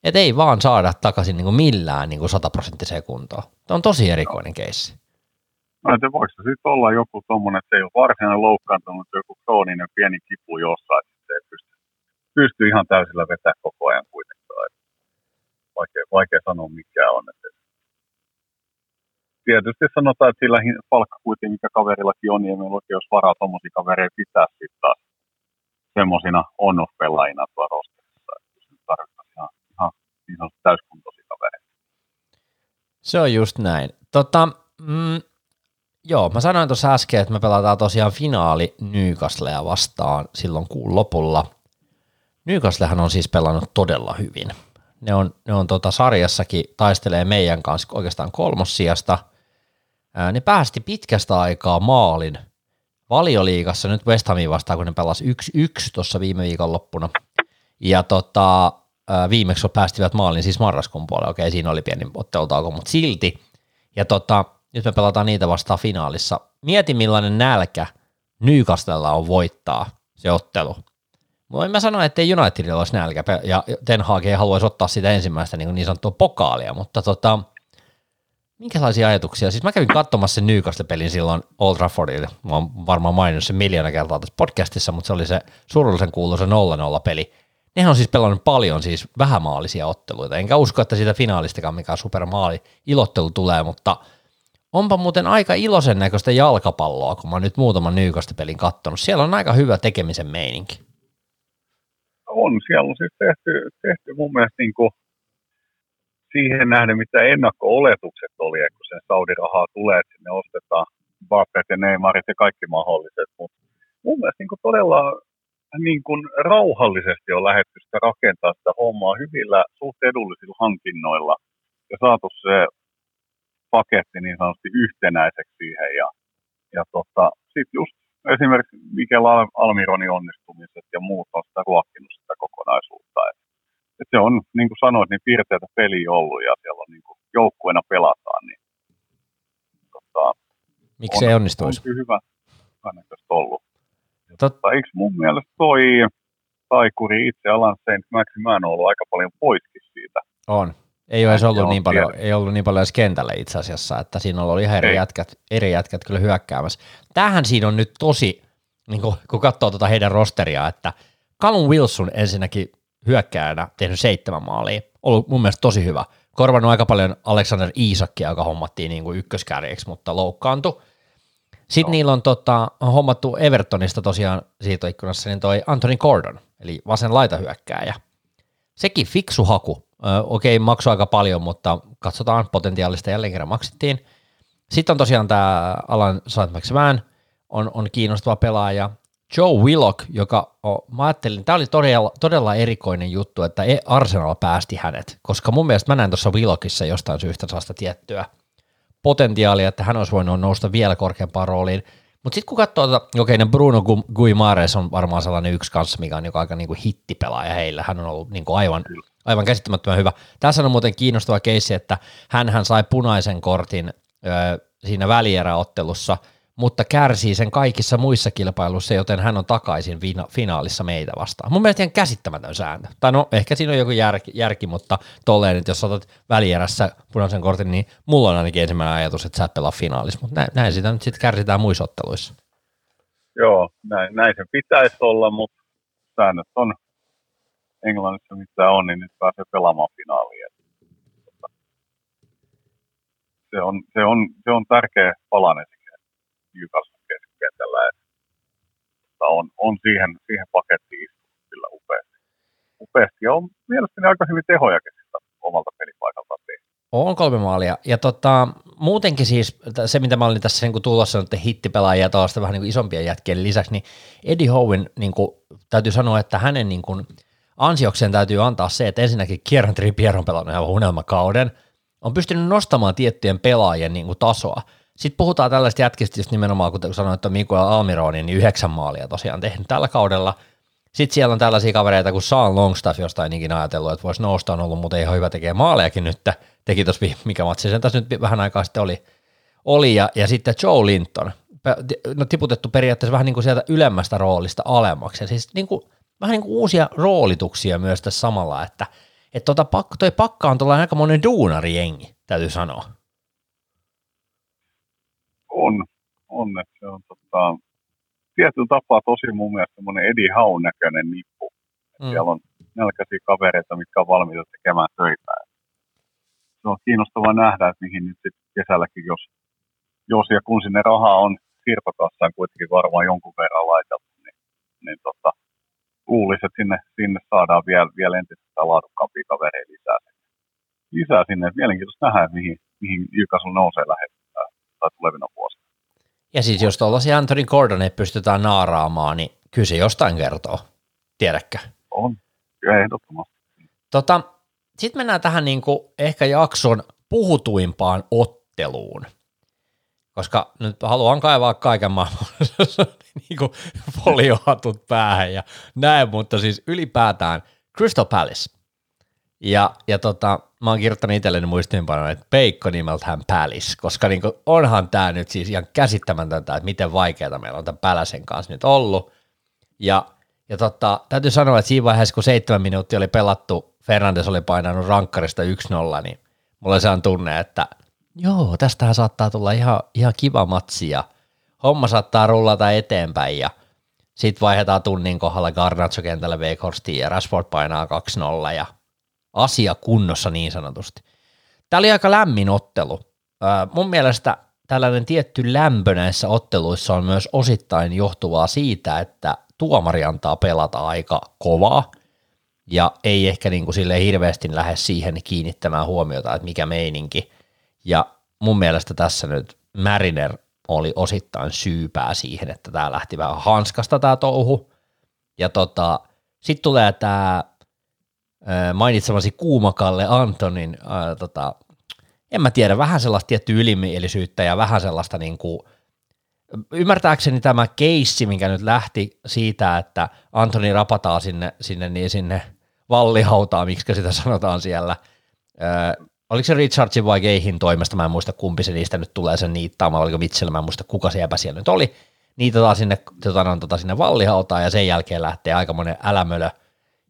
S1: et ei vaan saada takaisin niin kuin millään niin kuin sataprosenttiseen kuntoon. Tämä on tosi erikoinen keissi.
S2: No, että voiko se sitten olla joku tuommoinen, että ei ole varsinainen loukkaantunut, joku krooninen pieni kipu jossain, että ei pysty, pysty ihan täysillä vetää koko ajan kuitenkaan. Että vaikea, vaikea sanoa mikä on. Että tietysti sanotaan, että sillä palkka kuitenkin, mikä kaverillakin on, niin meillä olisi varaa tuommoisia kavereita pitää sitten taas semmoisina on-off-pelaajina tuolla rosterissa. Että tarvittaisiin ihan, ihan niin sanotusti täyskuntoisia kavereita.
S1: Se on just näin. Tota, mm, Joo, mä sanoin tuossa äsken, että me pelataan tosiaan finaali Newcastlea vastaan silloin kuun lopulla. Newcastlehan on siis pelannut todella hyvin. Ne on, ne on tota sarjassakin taistelee meidän kanssa oikeastaan kolmossijasta. Ää, ne päästi pitkästä aikaa maalin valioliigassa nyt West Hamin vastaan, kun ne pelasi 1-1 tuossa viime viikon loppuna. Ja tota, viimeksi päästivät maalin siis marraskuun puolella. Okei, siinä oli pieni ottelutauko, mutta silti. Ja tota, nyt me pelataan niitä vastaan finaalissa. Mieti millainen nälkä Newcastella on voittaa se ottelu. Voin mä sanoa, että ei Unitedilla olisi nälkä, ja Ten Hag ei haluaisi ottaa sitä ensimmäistä niin, niin sanottua pokaalia, mutta tota, minkälaisia ajatuksia? Siis mä kävin katsomassa sen Newcastle-pelin silloin Old Traffordille. Mä oon varmaan maininnut sen miljoona kertaa tässä podcastissa, mutta se oli se surullisen kuuluisa 0-0-peli. Nehän on siis pelannut paljon siis vähämaalisia otteluita, enkä usko, että siitä finaalistakaan mikään supermaali ilottelu tulee, mutta – onpa muuten aika iloisen näköistä jalkapalloa, kun mä oon nyt muutaman pelin kattonut. Siellä on aika hyvä tekemisen meininki.
S2: On, siellä on siis tehty, tehty mun mielestä niin kuin siihen nähden, mitä ennakko-oletukset oli, että kun sen Saudi-rahaa tulee, että sinne ostetaan Bappet ja Neymarit ja kaikki mahdolliset, mutta mun mielestä niin todella niin kuin rauhallisesti on lähdetty sitä rakentaa sitä hommaa hyvillä, suht edullisilla hankinnoilla ja saatu se paketti niin sanotusti yhtenäiseksi siihen. Ja, ja tota, sitten just esimerkiksi Mikel Almironin onnistumiset ja muut on sitä ruokkinut sitä kokonaisuutta. Et, et se on, niin kuin sanoit, niin piirteitä peli ollut ja siellä on niin kuin joukkueena pelataan. Niin,
S1: tota, Miksi se onnistuisi?
S2: On hyvä, hyvä ollut. Tot... Tota, eikö mun mielestä toi taikuri itse Alan St. Maximan on ollut aika paljon poiskin siitä.
S1: On. Ei ole edes ollut niin, paljon, ei ollut niin paljon edes kentällä itse asiassa, että siinä ollut ihan eri jätkät, eri jätkät kyllä hyökkäämässä. Tähän siinä on nyt tosi, niin kun, kun katsoo tuota heidän rosteria, että Callum Wilson ensinnäkin hyökkääjänä tehnyt seitsemän maalia, ollut mun mielestä tosi hyvä. Korvannut aika paljon Alexander Isakkia, joka hommattiin niin kuin ykköskärjeksi, mutta loukkaantui. Sitten no. niillä on tota, hommattu Evertonista tosiaan siirtoikkunassa, niin toi Anthony Gordon, eli vasen laitahyökkääjä. Sekin fiksu haku, okei, maksoi aika paljon, mutta katsotaan potentiaalista jälleen kerran maksettiin. Sitten on tosiaan tämä Alan Saint on, on kiinnostava pelaaja. Joe Willock, joka on, mä ajattelin, tämä oli todella, todella erikoinen juttu, että Arsenal päästi hänet, koska mun mielestä mä näen tuossa Willockissa jostain syystä sellaista tiettyä potentiaalia, että hän olisi voinut nousta vielä korkeampaan rooliin. Mutta sitten kun katsoo, että okei, okay, Bruno Guimares on varmaan sellainen yksi kanssa, mikä on niinku aika niinku hittipelaaja heillä. Hän on ollut niinku aivan aivan käsittämättömän hyvä. Tässä on muuten kiinnostava keissi, että hän sai punaisen kortin ö, siinä välieräottelussa, mutta kärsii sen kaikissa muissa kilpailuissa, joten hän on takaisin vina- finaalissa meitä vastaan. Mun mielestä ihan käsittämätön sääntö. Tai no, ehkä siinä on joku järki, järki mutta tolleen, että jos otat välierässä punaisen kortin, niin mulla on ainakin ensimmäinen ajatus, että sä et pelaa finaalissa, mutta näin, näin sitä nyt sitten kärsitään muissa otteluissa.
S2: Joo, näin, näin se pitäisi olla, mutta säännöt on Englannissa mitä on, niin nyt pääsee pelaamaan finaaliin. Se on, se on, se on tärkeä palanen Newcastle keskikentällä, että on, on siihen, siihen pakettiin istunut kyllä upeasti. upeasti. Ja on mielestäni aika hyvin tehojakin sitä omalta pelipaikaltaan tehty.
S1: On kolme maalia. Ja tota, muutenkin siis se, mitä mä olin tässä niin tulossa nyt hittipelaajia tuollaista vähän niin kuin isompia jätkien lisäksi, niin Eddie Howen, niin kuin, täytyy sanoa, että hänen niin kuin, ansiokseen täytyy antaa se, että ensinnäkin Kieran Trippier on pelannut ihan unelmakauden, on pystynyt nostamaan tiettyjen pelaajien niin kuin tasoa. Sitten puhutaan tällaista jätkistä, just nimenomaan kuten sanoin, että Mikael Almironi, niin yhdeksän maalia tosiaan tehnyt tällä kaudella. Sitten siellä on tällaisia kavereita kuin Sean Longstaff, josta en ikinä ajatellut, että voisi nousta, on ollut muuten ihan hyvä tekee maalejakin nyt. Teki tuossa, mikä matsi sen tässä nyt vähän aikaa sitten oli. oli ja, ja sitten Joe Linton, no, tiputettu periaatteessa vähän niin kuin sieltä ylemmästä roolista alemmaksi. Ja siis niin kuin vähän niin kuin uusia roolituksia myös tässä samalla, että että tota, toi pakka on tuollainen aika monen duunarijengi, täytyy sanoa.
S2: On, on, että se on tota, tietyllä tapaa tosi mun mielestä semmoinen Eddie Haun näköinen nippu. Mm. Siellä on nälkäisiä kavereita, mitkä on valmiita tekemään töitä. Se on kiinnostavaa nähdä, että mihin nyt sitten kesälläkin, jos, jos ja kun sinne rahaa on siirtokassaan kuitenkin varmaan jonkun verran laitettu, niin, niin tota, luulisi, että sinne, sinne saadaan vielä, vielä entistä laadukkaampia kavereita lisää, lisää sinne. Mielenkiintoista nähdä, mihin, mihin Jykasun nousee lähettää tai tulevina vuosina.
S1: Ja siis jos tuollaisia Anthony Gordoneet pystytään naaraamaan, niin kyllä se jostain kertoo, tiedäkö?
S2: On, kyllä ehdottomasti.
S1: Tota, Sitten mennään tähän niin kuin ehkä jakson puhutuimpaan otteluun, koska nyt haluan kaivaa kaiken maailman [laughs] niin kuin foliohatut päähän ja näin, mutta siis ylipäätään Crystal Palace. Ja, ja tota, mä oon kirjoittanut itselleni muistiinpanoja, että Peikko nimeltään Pälis, koska niin onhan tämä nyt siis ihan käsittämätöntä, että miten vaikeaa meillä on tämän Päläsen kanssa nyt ollut. Ja, ja tota, täytyy sanoa, että siinä vaiheessa, kun seitsemän minuuttia oli pelattu, Fernandes oli painanut rankkarista 1-0, niin mulla se on tunne, että joo, tästähän saattaa tulla ihan, ihan kiva matsi ja homma saattaa rullata eteenpäin ja sitten vaihdetaan tunnin kohdalla Garnacho kentällä Weghorsti ja Rashford painaa 2-0 ja asia kunnossa niin sanotusti. Tämä oli aika lämmin ottelu. Mun mielestä tällainen tietty lämpö näissä otteluissa on myös osittain johtuvaa siitä, että tuomari antaa pelata aika kovaa ja ei ehkä niin kuin sille hirveästi lähde siihen kiinnittämään huomiota, että mikä meininki. Ja mun mielestä tässä nyt Mariner oli osittain syypää siihen, että tämä lähti vähän hanskasta tämä touhu. Ja tota, sitten tulee tämä mainitsemasi Kuumakalle Antonin, ää, tota, en mä tiedä, vähän sellaista tiettyä ylimielisyyttä ja vähän sellaista niin kuin, ymmärtääkseni tämä keissi, minkä nyt lähti siitä, että Antoni rapataan sinne, sinne, niin sinne vallihautaa, miksi sitä sanotaan siellä, ää, oliko se Richardsin vai Geihin toimesta, mä en muista kumpi se niistä nyt tulee sen niittaamaan, oliko Mitchell, mä en muista kuka se siellä nyt oli, niitä sinne, tota, tota, sinne vallihautaan ja sen jälkeen lähtee aika monen älämölö,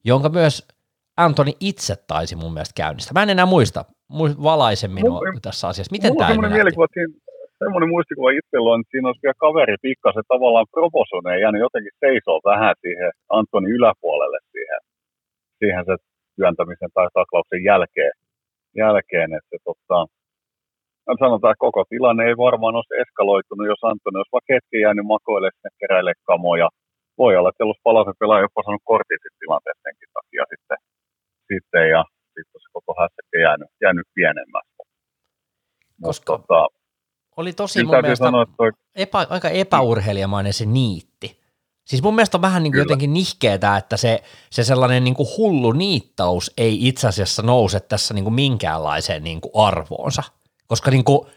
S1: jonka myös Antoni itse taisi mun mielestä käynnistä. Mä en enää muista, valaise minua Mun, tässä asiassa. Miten tämä
S2: semmoinen mielikuva, siinä, semmoinen muistikuva itsellä on, että siinä olisi vielä kaveri pikkasen tavallaan provosoineen jäänyt jotenkin seisoo vähän siihen Antoni yläpuolelle siihen, siihen se työntämisen tai taklauksen jälkeen, jälkeen että se, tota, sanotaan, että koko tilanne ei varmaan olisi eskaloitunut, jos Antoni olisi vaikka hetki jäänyt makoille sinne keräille kamoja. Voi olla, että jos palasen pelaaja jopa saanut kortin tilanteessa senkin takia sitten sitten ja sitten se koko hässäkkä jäänyt, jäänyt pienemmästä.
S1: Koska tota, oli tosi mun mielestä sanoa, toi... epä, aika epäurheilijamainen se niitti. Siis mun mielestä on vähän niin kuin jotenkin nihkeetä, että se, se sellainen niin kuin hullu niittaus ei itse asiassa nouse tässä niin kuin minkäänlaiseen niin kuin arvoonsa. Koska niin kuin,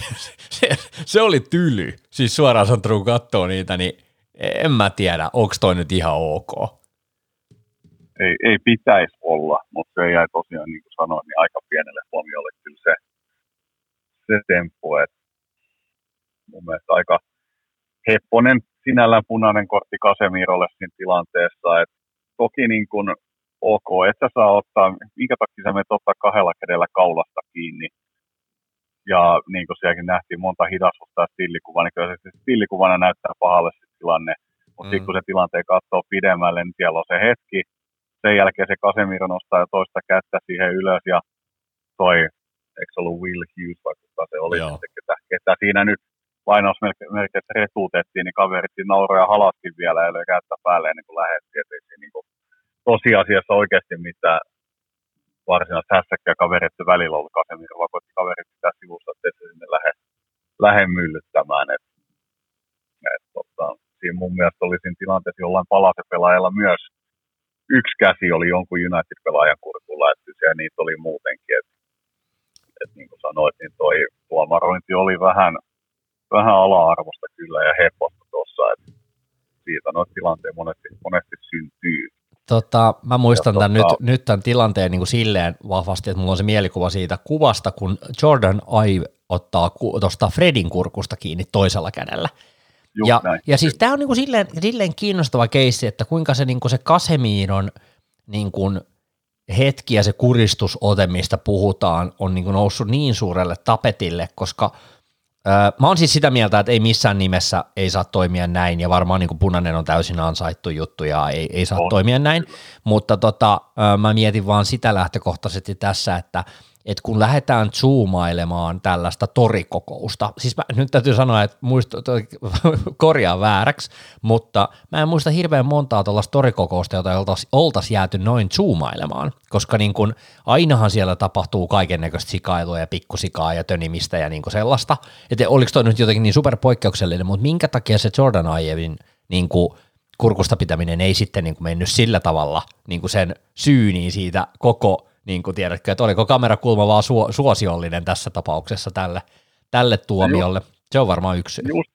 S1: [laughs] se, se, oli tyly. Siis suoraan sanottuna kun katsoo niitä, niin en mä tiedä, onko toi nyt ihan ok
S2: ei, ei pitäisi olla, mutta se jäi tosiaan, niin kuin sanoin, niin aika pienelle huomiolle kyllä se, se temppu, että mun mielestä aika hepponen sinällään punainen kortti Kasemirolle siinä tilanteessa, että toki niin kuin ok, että saa ottaa, minkä takia sä menet ottaa kahdella kädellä kaulasta kiinni, ja niin kuin sielläkin nähtiin monta hidasusta ja stillikuva, niin kyllä se stillikuvana näyttää pahalle se tilanne, mutta mm. sitten kun se tilanteen katsoo pidemmälle, niin siellä on se hetki, sen jälkeen se Casemiro nostaa jo toista kättä siihen ylös ja toi, eikö se ollut Will Hughes vai kuka se oli, sitten, ketä, ketä, siinä nyt lainausmerkeissä retuutettiin, niin kaverit siinä nauroja halaskin vielä ja löi kättä päälle ennen kuin lähdettiin. Että ei niin kuin, tosiasiassa oikeasti mitään varsinaista hässäkkää kavereiden välillä ollut Casemiro, vaan koitti kaverit pitää sivussa, että se sinne lähde, lähde myllyttämään. Et, et, tota, siinä mun mielestä oli siinä tilanteessa jollain palasepelaajalla myös yksi käsi oli jonkun United-pelaajan kurkulla, että siellä niitä oli muutenkin. Että, että niin kuin sanoit, niin toi tuomarointi oli vähän, vähän ala-arvosta kyllä ja hepposta tuossa, että siitä noita tilanteet monesti, monesti syntyy.
S1: Tota, mä muistan tämän tota, nyt, nyt tämän tilanteen niin kuin silleen vahvasti, että mulla on se mielikuva siitä kuvasta, kun Jordan Ive ottaa tuosta Fredin kurkusta kiinni toisella kädellä ja, ja siis tämä on niinku silleen, silleen kiinnostava keissi, että kuinka se, niinku se Kasemiinon niinku hetki ja se kuristusote, mistä puhutaan, on niinku noussut niin suurelle tapetille, koska Mä oon siis sitä mieltä, että ei missään nimessä ei saa toimia näin, ja varmaan niin kuin punainen on täysin ansaittu juttu, ja ei, ei saa on. toimia näin, mutta tota, mä mietin vaan sitä lähtökohtaisesti tässä, että että kun lähdetään zoomailemaan tällaista torikokousta, siis mä, nyt täytyy sanoa, että muista, [laughs] korjaa vääräksi, mutta mä en muista hirveän montaa tuollaista torikokousta, jota oltaisiin oltais jääty noin zoomailemaan, koska niin kun, ainahan siellä tapahtuu kaiken näköistä sikailua ja pikkusikaa ja tönimistä ja niin sellaista, että oliko toi nyt jotenkin niin superpoikkeuksellinen, mutta minkä takia se Jordan Aievin niin kurkusta pitäminen ei sitten niin mennyt sillä tavalla niin sen syyniin siitä koko niin kuin tiedätkö, että oliko kamerakulma vaan suo, suosiollinen tässä tapauksessa tälle, tälle tuomiolle. Se on varmaan yksi
S2: Just,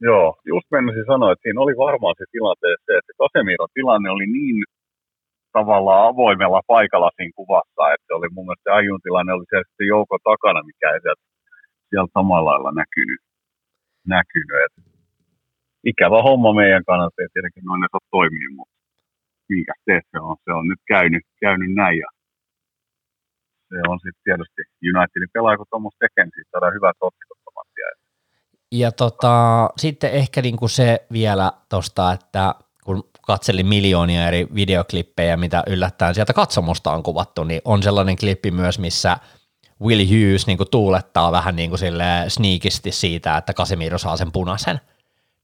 S2: joo, just menisin sanoa, että siinä oli varmaan se tilanteessa se, että Casemiron tilanne oli niin tavallaan avoimella paikalla siinä kuvassa, että oli mun mielestä Ajun tilanne oli se sitten Jouko takana, mikä ei sieltä, sieltä samalla lailla näkynyt. näkynyt. Että ikävä homma meidän kannalta, ei tietenkin noin ole toiminut, mutta minkä teet, se on, se on nyt käynyt, käynyt näin ja se on sitten tietysti Unitedin pelaaja, kun tuommoista tekee, niin siitä saadaan hyvät otsikot
S1: ja tota, sitten ehkä niinku se vielä tuosta, että kun katselin miljoonia eri videoklippejä, mitä yllättäen sieltä katsomusta on kuvattu, niin on sellainen klippi myös, missä Will Hughes niinku tuulettaa vähän niin kuin sneakisti siitä, että Casemiro saa sen punaisen.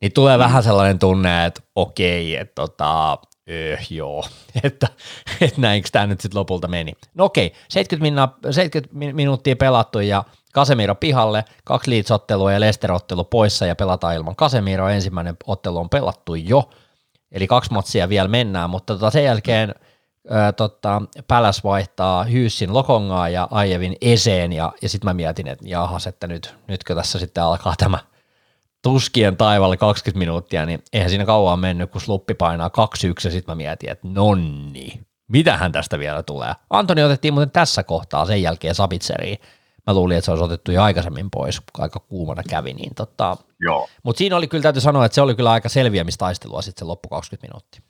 S1: Niin tulee mm. vähän sellainen tunne, että okei, että tota, Öö, joo, [laughs] että, että näinkö tämä nyt sitten lopulta meni. No okei, 70, minna, 70 minuuttia pelattu ja Kasemiro pihalle, kaksi liitsottelua ja Lester-ottelu poissa ja pelataan ilman Kasemiro. Ensimmäinen ottelu on pelattu jo, eli kaksi matsia vielä mennään, mutta tota sen jälkeen ää, tota, Päläs vaihtaa Hyyssin Lokongaa ja Aievin Eseen ja, ja sitten mä mietin, että jahas, että nyt, nytkö tässä sitten alkaa tämä – tuskien taivalle 20 minuuttia, niin eihän siinä kauan mennyt, kun sluppi painaa 2-1 ja sitten mä mietin, että nonni, mitähän tästä vielä tulee. Antoni otettiin muuten tässä kohtaa sen jälkeen Sabitseriin. Mä luulin, että se olisi otettu jo aikaisemmin pois, kun aika kuumana kävi. Niin tota. Mutta siinä oli kyllä, täytyy sanoa, että se oli kyllä aika selviämistaistelua sitten se loppu 20 minuuttia.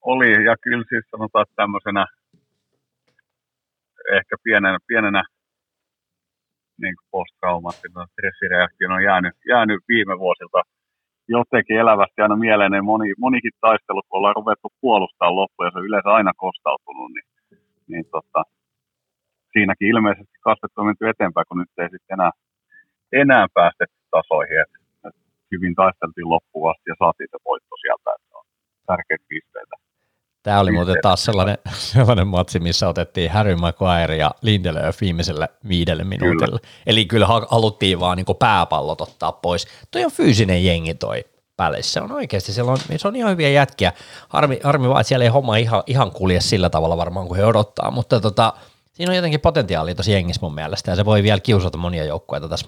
S2: Oli, ja kyllä siis sanotaan, että tämmöisenä ehkä pienenä, pienenä niin posttraumaattinen stressireaktio on jäänyt, jäänyt viime vuosilta jotenkin elävästi aina mieleen. Ne moni, monikin taistelut, kun ollaan ruvettu puolustaa loppuun ja se on yleensä aina kostautunut, niin, niin tota, siinäkin ilmeisesti kasvettu on menty eteenpäin, kun nyt ei sitten enää, enää päästetty tasoihin. Et, et hyvin taisteltiin loppuun asti ja saatiin se voitto sieltä, että on tärkeitä pisteitä.
S1: Tämä oli muuten taas sellainen, [laughs] sellainen matsi, missä otettiin Harry Maguire ja Lindelöf viimeiselle viidelle minuutille. Kyllä. Eli kyllä haluttiin vaan niin pääpallot ottaa pois. Toi on fyysinen jengi toi Päleissä. Se on oikeasti, siellä on, se on ihan hyviä jätkiä. Harmi, harmi vaan, että siellä ei homma ihan, ihan kulje sillä tavalla varmaan kuin he odottaa, mutta tota, siinä on jotenkin potentiaalia tosi jengissä mun mielestä, ja se voi vielä kiusata monia joukkueita tässä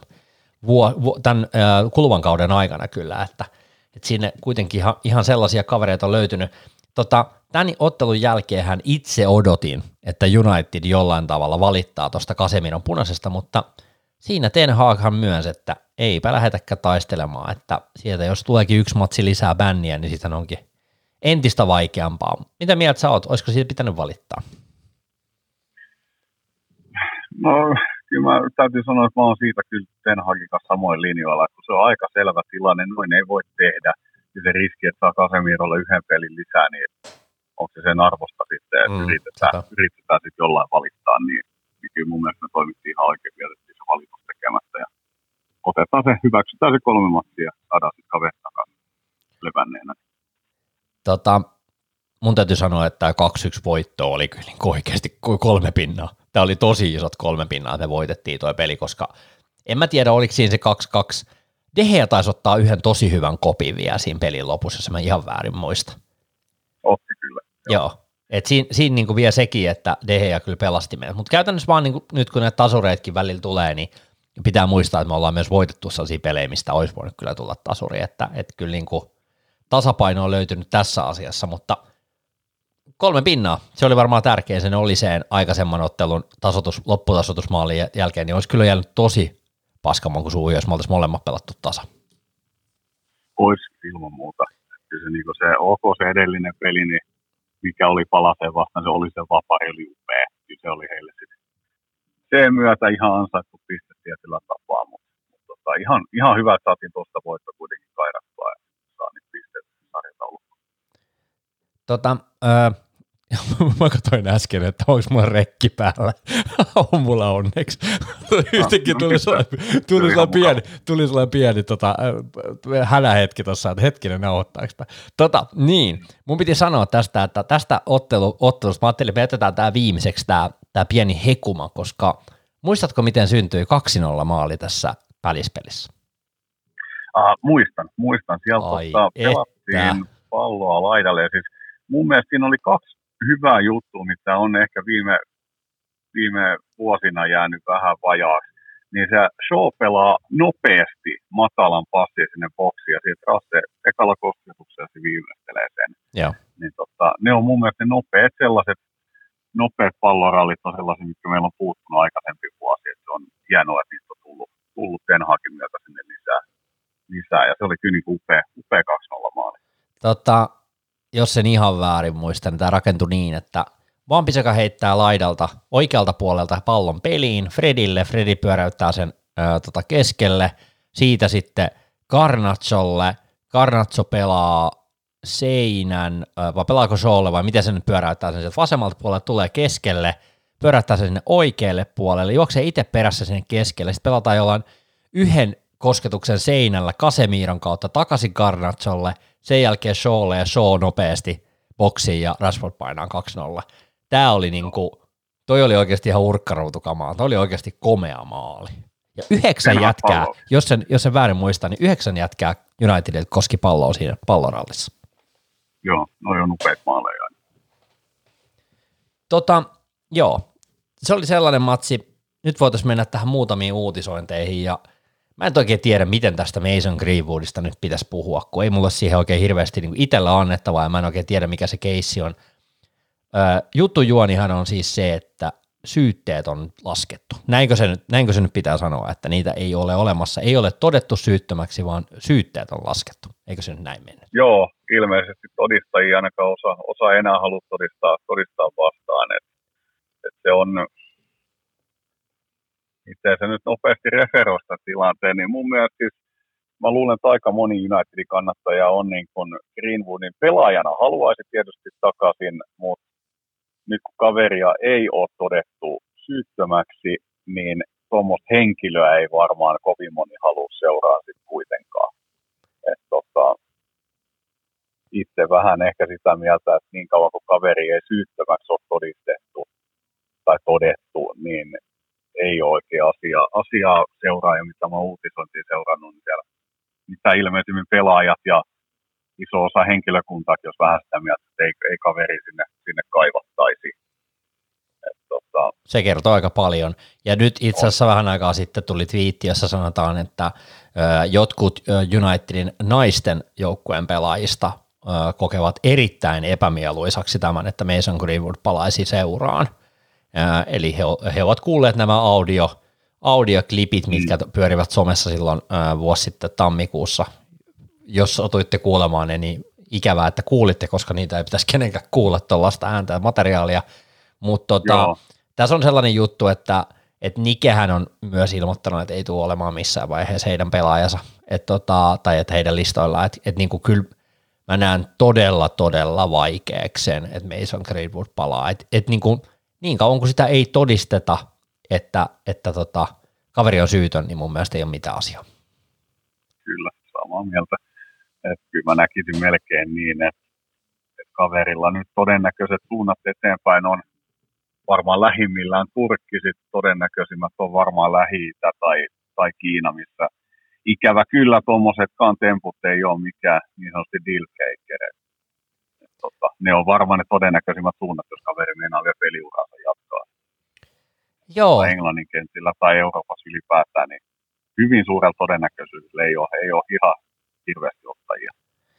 S1: vuo, vuo, tämän äh, kuluvan kauden aikana kyllä, että, että sinne kuitenkin ihan, ihan sellaisia kavereita on löytynyt. Tota, tämän ottelun jälkeen hän itse odotin, että United jollain tavalla valittaa tuosta Kaseminon punaisesta, mutta siinä Ten Haghan myös, että eipä lähetäkään taistelemaan, että sieltä jos tuleekin yksi matsi lisää bänniä, niin sitten onkin entistä vaikeampaa. Mitä mieltä sä oot? Olisiko siitä pitänyt valittaa?
S2: No kyllä mä täytyy sanoa, että mä oon siitä kyllä Ten Hagin kanssa samoin linjoilla, kun se on aika selvä tilanne, noin ei voi tehdä. Ja se riski, että saa Kasemirolle yhden pelin lisää, niin onko se sen arvosta sitten, että mm, yritetään, yritetään sitten jollain valittaa, niin, niin kyllä mun mielestä me toimittiin ihan oikein, jätettiin se valitus tekemättä ja otetaan se, hyväksytään se kolme matsia ja saadaan sitten kaverit takaisin levänneenä.
S1: Tota, mun täytyy sanoa, että tämä 2-1 voitto oli kyllä niin oikeasti kolme pinnaa. Tämä oli tosi isot kolme pinnaa, että me voitettiin tuo peli, koska en mä tiedä, oliko siinä se 2-2. Deheä taisi ottaa yhden tosi hyvän kopin vielä siinä pelin lopussa, jos mä ihan väärin muista.
S2: Otti kyllä.
S1: Joo. Et siinä, siinä niinku vielä sekin, että Deheä kyllä pelasti meidät. Mutta käytännössä vaan niinku, nyt kun ne tasureetkin välillä tulee, niin pitää muistaa, että me ollaan myös voitettu sellaisia pelejä, mistä olisi voinut kyllä tulla tasuri. Että, että kyllä niinku tasapaino on löytynyt tässä asiassa, mutta kolme pinnaa, se oli varmaan tärkeä, sen oli sen aikaisemman ottelun tasotus, lopputasotusmaalin jälkeen, niin olisi kyllä jäänyt tosi paskamon kuin suu, jos me oltaisiin molemmat pelattu tasa.
S2: Olisi ilman muuta. Kyllä se, niin se, ok se edellinen peli, niin mikä oli palaseen vastaan, se oli se vapaa, oli upea. Kyllä se oli heille sitten sen myötä ihan ansaittu piste tietyllä tapaa, mutta, mutta tota, ihan, ihan hyvä, että saatiin tuosta voitto kuitenkin kairattua ja saa nyt pisteet sarjataulukkoon.
S1: Tota, öö, mä katsoin äsken, että onko mulla rekki päällä. [laughs] on mulla onneksi. [laughs] Yhtäkkiä tuli sellainen, tuli sellainen pieni, tuli sellainen pieni tota, hälähetki tuossa, että hetkinen nauhoittaako Tota, niin, mun piti sanoa tästä, että tästä ottelu, ottelusta, mä ajattelin, että me jätetään tämä viimeiseksi, tämä, tämä pieni hekuma, koska muistatko, miten syntyi 2-0 maali tässä välispelissä?
S2: Uh, muistan, muistan. Sieltä tota, pelattiin palloa laidalle ja siis mun mielestä siinä oli kaksi hyvää juttua, mitä on ehkä viime, viime vuosina jäänyt vähän vajaaksi. Niin se Shaw pelaa nopeasti matalan passin sinne boksiin ja siitä Rasse ekalla kosketuksella se viimeistelee sen.
S1: Joo.
S2: Niin tota, ne on mun mielestä nopeat sellaiset, nopeat pallorallit on sellaisia, mitkä meillä on puuttunut aikaisempi vuosi. Et se on hienoa, että niitä on tullut, tullut Ten Hagin myötä sinne lisää. lisää. Ja se oli kyllä niin upea, upea 2-0 maali.
S1: Tota, jos sen ihan väärin muistan, niin tämä rakentui niin, että Vampiseka heittää laidalta oikealta puolelta pallon peliin Fredille, Fredi pyöräyttää sen ää, tota keskelle, siitä sitten Garnacholle, Garnacho pelaa seinän, ää, vai pelaako Shawlle vai miten se nyt pyöräyttää sen sieltä vasemmalta puolelta, tulee keskelle, pyöräyttää sen sinne oikealle puolelle, juoksee itse perässä sinne keskelle, sitten pelataan jollain yhden kosketuksen seinällä Kasemiiron kautta takaisin Garnacholle – sen jälkeen Shawlle ja Shaw nopeasti boksiin ja Rashford painaa 2-0. Tämä oli niinku, toi oli oikeasti ihan urkkaruutukamaa, toi oli oikeasti komea maali. Ja yhdeksän Enää jätkää, jos sen, jos sen väärin muistaa, niin yhdeksän jätkää Unitedilta koski palloa siinä pallorallissa.
S2: Joo, no on upeat maaleja.
S1: Tota, joo, se oli sellainen matsi, nyt voitaisiin mennä tähän muutamiin uutisointeihin ja – Mä en oikein tiedä, miten tästä Mason Greenwoodista nyt pitäisi puhua, kun ei mulla siihen oikein hirveästi niin itsellä annettavaa, ja mä en oikein tiedä, mikä se keissi on. juttu juonihan on siis se, että syytteet on laskettu. Näinkö se, nyt, näinkö se nyt pitää sanoa, että niitä ei ole olemassa, ei ole todettu syyttömäksi, vaan syytteet on laskettu. Eikö se nyt näin mennä?
S2: Joo, ilmeisesti todistajia ainakaan osa, osa enää halua todistaa, todistaa vastaan. että et se on itse asiassa nyt nopeasti referoista tilanteen, niin mun mielestä siis, mä luulen, että aika moni Unitedin kannattaja on niin kuin Greenwoodin pelaajana, haluaisi tietysti takaisin, mutta nyt kun kaveria ei ole todettu syyttömäksi, niin tuommoista henkilöä ei varmaan kovin moni halua seuraa sitten kuitenkaan. Et tota, itse vähän ehkä sitä mieltä, että niin kauan kuin kaveri ei syyttömäksi ole todistettu tai todettu, niin ei ole oikein asia, asiaa seuraa ja mitä mä uutisointiin seurannut, niin siellä mitä ilmeisimmin pelaajat ja iso osa henkilökuntaa, jos vähän sitä mieltä, että ei, ei kaveri sinne, sinne kaivattaisi.
S1: tota... Se kertoo aika paljon. Ja nyt itse asiassa on. vähän aikaa sitten tuli twiitti, jossa sanotaan, että ö, jotkut Unitedin naisten joukkueen pelaajista ö, kokevat erittäin epämieluisaksi tämän, että Mason Greenwood palaisi seuraan. Ää, eli he, he ovat kuulleet nämä audio, audioklipit, mm. mitkä pyörivät somessa silloin ää, vuosi sitten tammikuussa. Jos otuitte kuulemaan ne, niin ikävää, että kuulitte, koska niitä ei pitäisi kenenkään kuulla tuollaista ääntä ja materiaalia. Mutta tota, tässä on sellainen juttu, että et Nikehän on myös ilmoittanut, että ei tule olemaan missään vaiheessa heidän pelaajansa, et tota, tai että heidän listoillaan, että et niinku kyllä mä näen todella, todella vaikeaksi sen, että Mason Greenwood palaa, että et niinku, niin kauan kuin sitä ei todisteta, että, että tota, kaveri on syytön, niin mun mielestä ei ole mitään asiaa.
S2: Kyllä, samaa mieltä. Että kyllä mä näkisin melkein niin, että, että kaverilla nyt todennäköiset suunnat eteenpäin on varmaan lähimmillään Turkki, sitten todennäköisimmät on varmaan lähi tai, tai Kiina, missä ikävä kyllä tuommoisetkaan temput ei ole mikään niin sanotusti deal tota, ne on varmaan ne todennäköisimmät suunnat, jos kaveri meinaa vielä peliuransa jatkaa.
S1: Joo.
S2: Tai Englannin kentillä tai Euroopassa ylipäätään, niin hyvin suurella todennäköisyydellä ei ole, ei ole ihan hirveästi ottajia.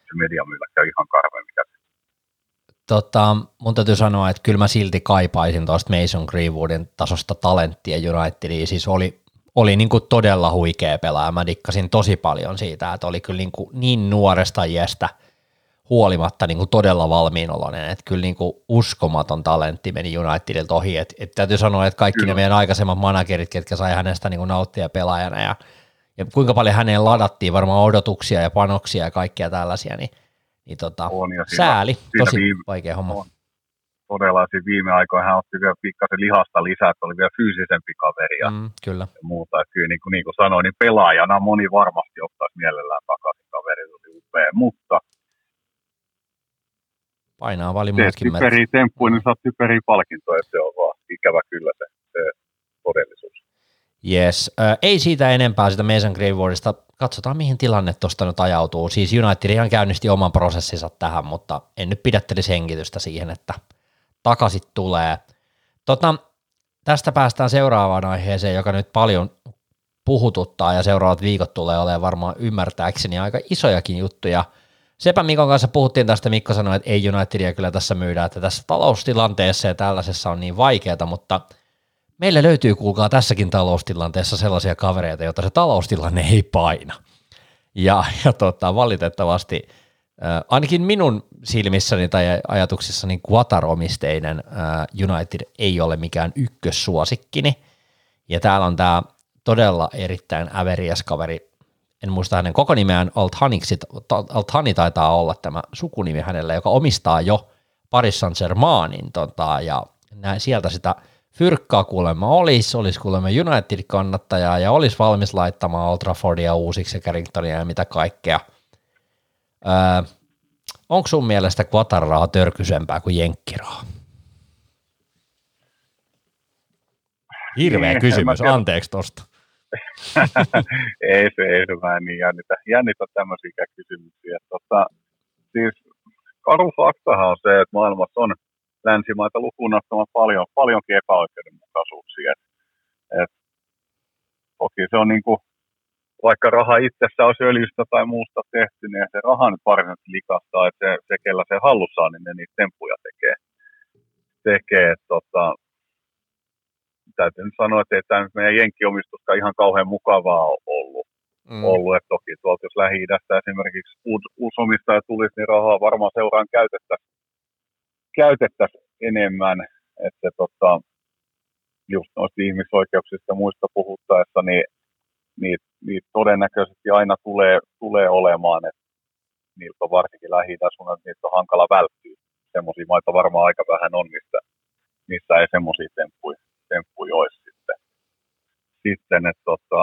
S2: Se mediamyllä käy ihan karmeen, mikä
S1: Tota, mun täytyy sanoa, että kyllä mä silti kaipaisin tuosta Mason Greenwoodin tasosta talenttia Unitediin. Siis oli, oli niin kuin todella huikea pelaaja. Mä dikkasin tosi paljon siitä, että oli kyllä niin, kuin niin nuoresta iästä – huolimatta niin kuin todella valmiinoloinen, että kyllä niin kuin uskomaton talentti meni Unitedilta ohi, että et täytyy sanoa, että kaikki kyllä. ne meidän aikaisemmat managerit, ketkä sai hänestä niin kuin nauttia pelaajana ja, ja kuinka paljon häneen ladattiin varmaan odotuksia ja panoksia ja kaikkea tällaisia, niin, niin tota,
S2: On, ja siinä-
S1: sääli,
S2: siinä
S1: tosi
S2: viime-
S1: vaikea homma.
S2: on. todella siinä viime aikoina hän otti vielä pikkasen lihasta lisää, että oli vielä fyysisempi kaveri ja
S1: Mm, kyllä.
S2: muuta. Että kyllä niin kuin, niin kuin sanoin, niin pelaajana moni varmasti ottaisi mielellään takaisin kaveri, oli upea. Mutta
S1: Painaa vali muutkin merkit.
S2: typeriä temppuja, niin saat typeriä palkintoja. Se on vaan ikävä kyllä se, se todellisuus.
S1: Yes. Ö, ei siitä enempää sitä Mason Greenwoodista. Katsotaan, mihin tilanne tuosta nyt ajautuu. Siis United ihan käynnisti oman prosessinsa tähän, mutta en nyt pidättelisi hengitystä siihen, että takaisin tulee. Tota, tästä päästään seuraavaan aiheeseen, joka nyt paljon puhututtaa ja seuraavat viikot tulee olemaan varmaan ymmärtääkseni aika isojakin juttuja. Sepä Mikon kanssa puhuttiin tästä, Mikko sanoi, että ei Unitedia kyllä tässä myydä, että tässä taloustilanteessa ja tällaisessa on niin vaikeaa, mutta meille löytyy kuulkaa tässäkin taloustilanteessa sellaisia kavereita, joita se taloustilanne ei paina. Ja, ja tota, valitettavasti äh, ainakin minun silmissäni tai ajatuksissani Qatar-omisteinen äh, United ei ole mikään ykkössuosikkini. Ja täällä on tämä todella erittäin äveriäs kaveri, en muista hänen koko nimeään, Althaniksi, Althani taitaa olla tämä sukunimi hänellä, joka omistaa jo Paris Saint-Germainin, tota, ja nä, sieltä sitä fyrkkaa kuulemma olisi, olisi kuulemma United-kannattajaa ja olisi valmis laittamaan Old Traffordia uusiksi ja Carringtonia ja mitä kaikkea. Öö, onko sun mielestä Qatar-raha törkysempää kuin Jenkkiraha? Hirveä
S2: Niin,
S1: kysymys, anteeksi tosta. [laughs]
S2: ei se, ei se mä en niin jännitä, jännitä tämmöisiä kysymyksiä. Tota, siis karu faktahan on se, että maailmassa on länsimaita lukuun ottamatta paljon, paljonkin epäoikeudenmukaisuuksia. Et, et, toki se on niin kuin, vaikka raha itsessä olisi öljystä tai muusta tehty, niin se raha nyt varsinaisesti likastaa, että se, se kellä se hallussaan, niin ne niitä temppuja tekee. tekee tota, täytyy nyt sanoa, että ei tämä nyt meidän jenkkiomistuskaan ihan kauhean mukavaa ole ollut. Mm. ollut. Et toki tuolta jos Lähi-idästä esimerkiksi uusi, uusi omistaja tulisi, niin rahaa varmaan seuraan käytettäisiin käytettäisi enemmän. Että tota, just noista ihmisoikeuksista ja muista puhuttaessa, niin niitä, niitä todennäköisesti aina tulee, tulee olemaan, että niiltä on varsinkin lähi että niitä on hankala välttyä. Semmoisia maita varmaan aika vähän on, missä, missä ei semmoisia temppuja, temppuja olisi sitten. Sitten, että tota,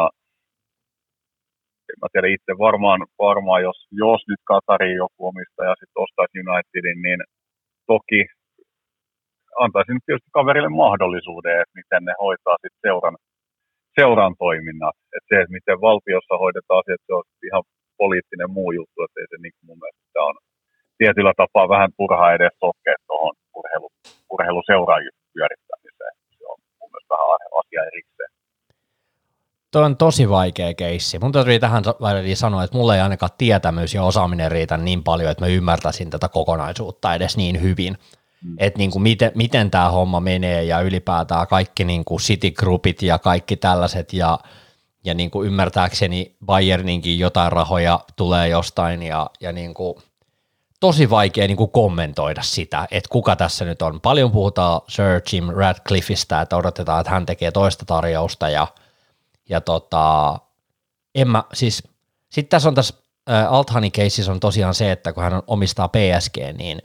S2: en mä tiedä itse varmaan, varmaan jos, jos nyt Katari joku omistaja sitten ostaisi Unitedin, niin toki antaisin nyt tietysti kaverille mahdollisuuden, että miten ne hoitaa sitten seuran, seuran toiminnat. Että se, että miten valtiossa hoidetaan asiat, se on ihan poliittinen muu juttu, että ei se niin mun mielestä on tietyllä tapaa vähän turhaa edes sokkea tuohon urheilu, urheiluseuran pyörittämiseen. Se on mun mielestä vähän asia erikseen.
S1: Toi on tosi vaikea keissi. Mun täytyy tähän väliin sanoa, että mulla ei ainakaan tietämys ja osaaminen riitä niin paljon, että mä ymmärtäisin tätä kokonaisuutta edes niin hyvin. Mm. Että niin kuin miten, miten tämä homma menee ja ylipäätään kaikki niin kuin City-grupit ja kaikki tällaiset ja, ja niin kuin ymmärtääkseni Bayerninkin jotain rahoja tulee jostain ja, ja niin kuin tosi vaikea niin kuin kommentoida sitä, että kuka tässä nyt on. Paljon puhutaan Sir Jim Radcliffeista, että odotetaan, että hän tekee toista tarjousta ja, ja tota, en mä, siis, sitten tässä on tässä äh, Althanin keisissä on tosiaan se, että kun hän omistaa PSG, niin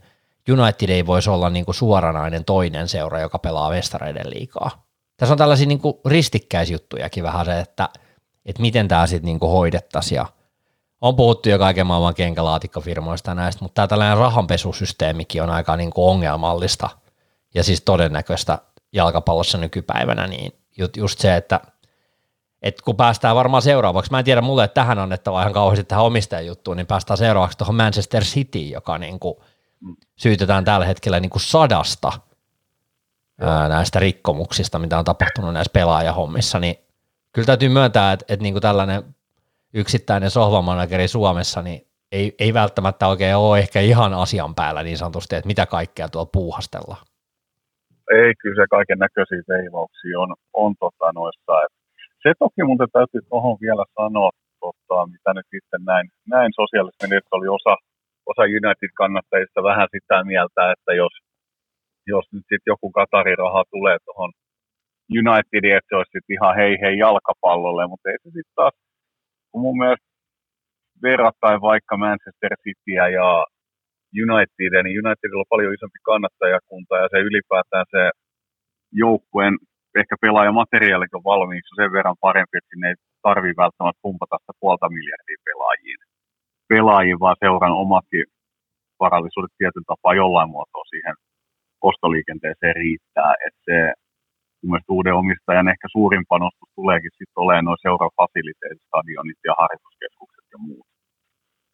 S1: United ei voisi olla niin kuin suoranainen toinen seura, joka pelaa Vestareiden liikaa. Tässä on tällaisia niin kuin ristikkäisjuttujakin vähän se, että, että miten tämä sitten niin hoidettaisiin ja on puhuttu jo kaiken maailman kenkälaatikkofirmoista näistä, mutta tämä tällainen rahanpesusysteemikin on aika niin kuin ongelmallista ja siis todennäköistä jalkapallossa nykypäivänä, niin just se, että et kun päästään varmaan seuraavaksi, mä en tiedä mulle, että tähän annettava ihan kauheasti tähän omistajan juttuun, niin päästään seuraavaksi tuohon Manchester City, joka niin kuin syytetään tällä hetkellä niin kuin sadasta ää, näistä rikkomuksista, mitä on tapahtunut näissä pelaajahommissa, niin kyllä täytyy myöntää, että, että niin kuin tällainen yksittäinen sohvamanageri Suomessa, niin ei, ei välttämättä oikein ole ehkä ihan asian päällä niin sanotusti, että mitä kaikkea tuolla puuhastellaan.
S2: Ei, kyllä se kaiken näköisiä veivauksia on, on tota noissa. Et se toki muuten täytyy tuohon vielä sanoa, tota, mitä nyt sitten näin, näin sosiaalisesti mediassa oli osa, osa United-kannattajista vähän sitä mieltä, että jos, jos nyt sitten joku Qatarin-raha tulee tuohon Unitediin, että se olisi sitten ihan hei hei jalkapallolle, mutta ei se sitten taas kun mun mielestä verrattain vaikka Manchester Cityä ja Unitedia, niin Unitedilla on paljon isompi kannattajakunta ja se ylipäätään se joukkueen ehkä pelaajamateriaalikin on valmiiksi sen verran parempi, että sinne ei tarvitse välttämättä pumpata sitä puolta miljardia pelaajiin. Pelaajiin, vaan seuran omatkin varallisuudet tietyn tapaa jollain muotoa siihen ostoliikenteeseen riittää. Että se mielestä uuden omistajan ehkä suurin panostus tuleekin sitten olemaan noin seuran fasiliteetit, stadionit ja harjoituskeskukset ja muut,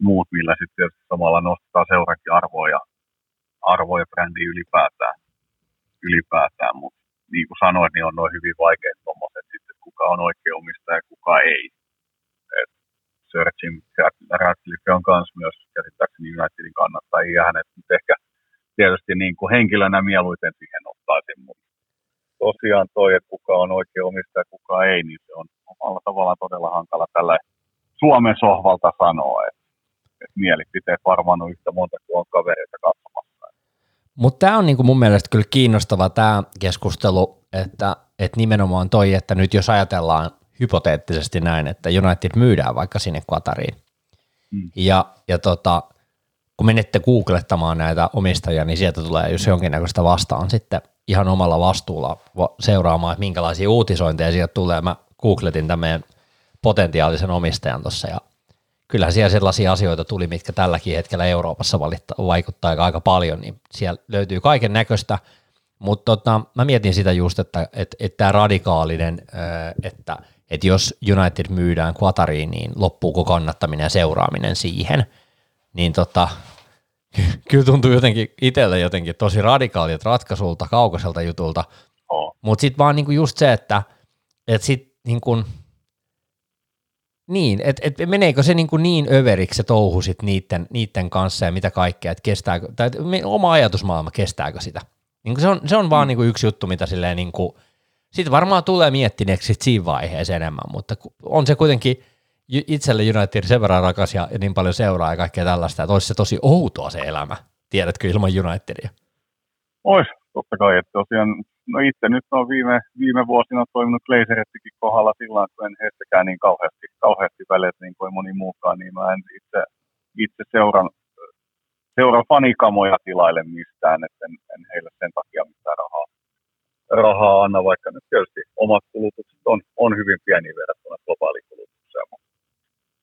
S2: muut millä sitten samalla nostetaan seurankin arvoja, arvoja brändi ylipäätään. ylipäätään. Mutta niin kuin sanoit, niin on noin hyvin vaikeat tuommoiset sitten, kuka on oikea omistaja ja kuka ei. Et Sir Jim Ratcliffe on myös myös käsittääkseni Unitedin kannattajia hänet nyt ehkä tietysti niin kuin henkilönä mieluiten siihen ottaisin, mutta tosiaan toi, että kuka on oikea omistaja ja kuka ei, niin se on omalla tavallaan todella hankala tällä Suomen sohvalta sanoa, että, että mielipiteet varmaan on yhtä monta kuin on kavereita katsomassa.
S1: Mutta tämä on niinku mun mielestä kyllä kiinnostava tämä keskustelu, että, että nimenomaan toi, että nyt jos ajatellaan hypoteettisesti näin, että United myydään vaikka sinne Qatariin, mm. ja, ja tota, kun menette googlettamaan näitä omistajia, niin sieltä tulee jos jonkinnäköistä vastaan sitten ihan omalla vastuulla seuraamaan, että minkälaisia uutisointeja sieltä tulee. Mä googletin tämän potentiaalisen omistajan tuossa ja kyllähän siellä sellaisia asioita tuli, mitkä tälläkin hetkellä Euroopassa vaikuttaa aika paljon, niin siellä löytyy kaiken näköistä, mutta tota, mä mietin sitä just, että tämä radikaalinen, että että jos United myydään Qatariin, niin loppuuko kannattaminen ja seuraaminen siihen, niin tota, [laughs] kyllä tuntuu jotenkin itselle jotenkin tosi radikaalilta ratkaisulta, kaukaiselta jutulta, oh. mutta sitten vaan niinku just se, että et sit niinku, niin, että et meneekö se niin, kuin niin överiksi se touhu sit niiden, niiden kanssa ja mitä kaikkea, että kestääkö, tai oma ajatusmaailma kestääkö sitä. Niin kuin se, on, se on vaan mm. niin kuin yksi juttu, mitä silleen niin kuin, sitten varmaan tulee miettineeksi sit siinä vaiheessa enemmän, mutta on se kuitenkin itselle United sen verran rakas ja niin paljon seuraa ja kaikkea tällaista, että olisi se tosi outoa se elämä, tiedätkö, ilman Unitedia.
S2: Ois, totta kai, että tosiaan No itse nyt on viime, viime vuosina toiminut Glazerettikin kohdalla sillä kun en heistäkään niin kauheasti, kauheasti väleet niin kuin moni muukaan, niin mä en itse, itse seuran, seuran fanikamoja tilaille mistään, että en, en heille sen takia mitään rahaa, rahaa anna, vaikka nyt tietysti omat kulutukset on, on hyvin pieni verrattuna globaalikulutukseen, mutta,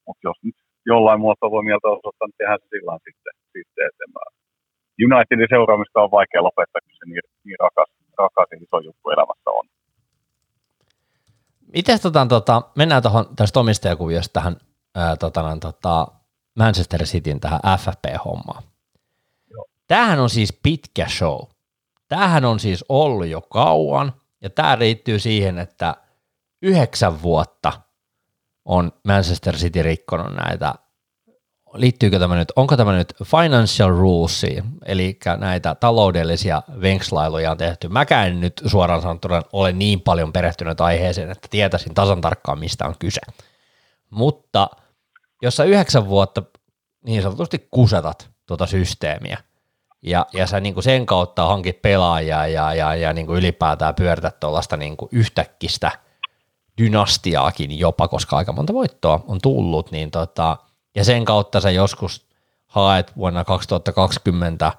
S2: mutta jos nyt jollain muotoa voi mieltä osoittaa, niin tehdään se sillä sitten, sitten eteenpäin. Unitedin seuraamista on vaikea lopettaa, kun se niin, niin rakas, rakas ja iso juttu elämässä on.
S1: Miten tota, tota, mennään tuohon tästä omistajakuviosta tähän ää, tota, tota, Manchester Cityn tähän FFP-hommaan. Joo. Tämähän on siis pitkä show. Tämähän on siis ollut jo kauan, ja tämä riittyy siihen, että yhdeksän vuotta on Manchester City rikkonut näitä liittyykö tämä nyt, onko tämä nyt financial rules, eli näitä taloudellisia venkslailuja on tehty. Mäkään en nyt suoraan sanottuna ole niin paljon perehtynyt aiheeseen, että tietäisin tasan tarkkaan, mistä on kyse. Mutta jos sä yhdeksän vuotta niin sanotusti kusetat tuota systeemiä, ja, ja sä niin kuin sen kautta hankit pelaajia ja, ja, ja niin kuin ylipäätään pyörität tuollaista niin yhtäkkistä dynastiaakin jopa, koska aika monta voittoa on tullut, niin tota, ja sen kautta sä joskus haet vuonna 2020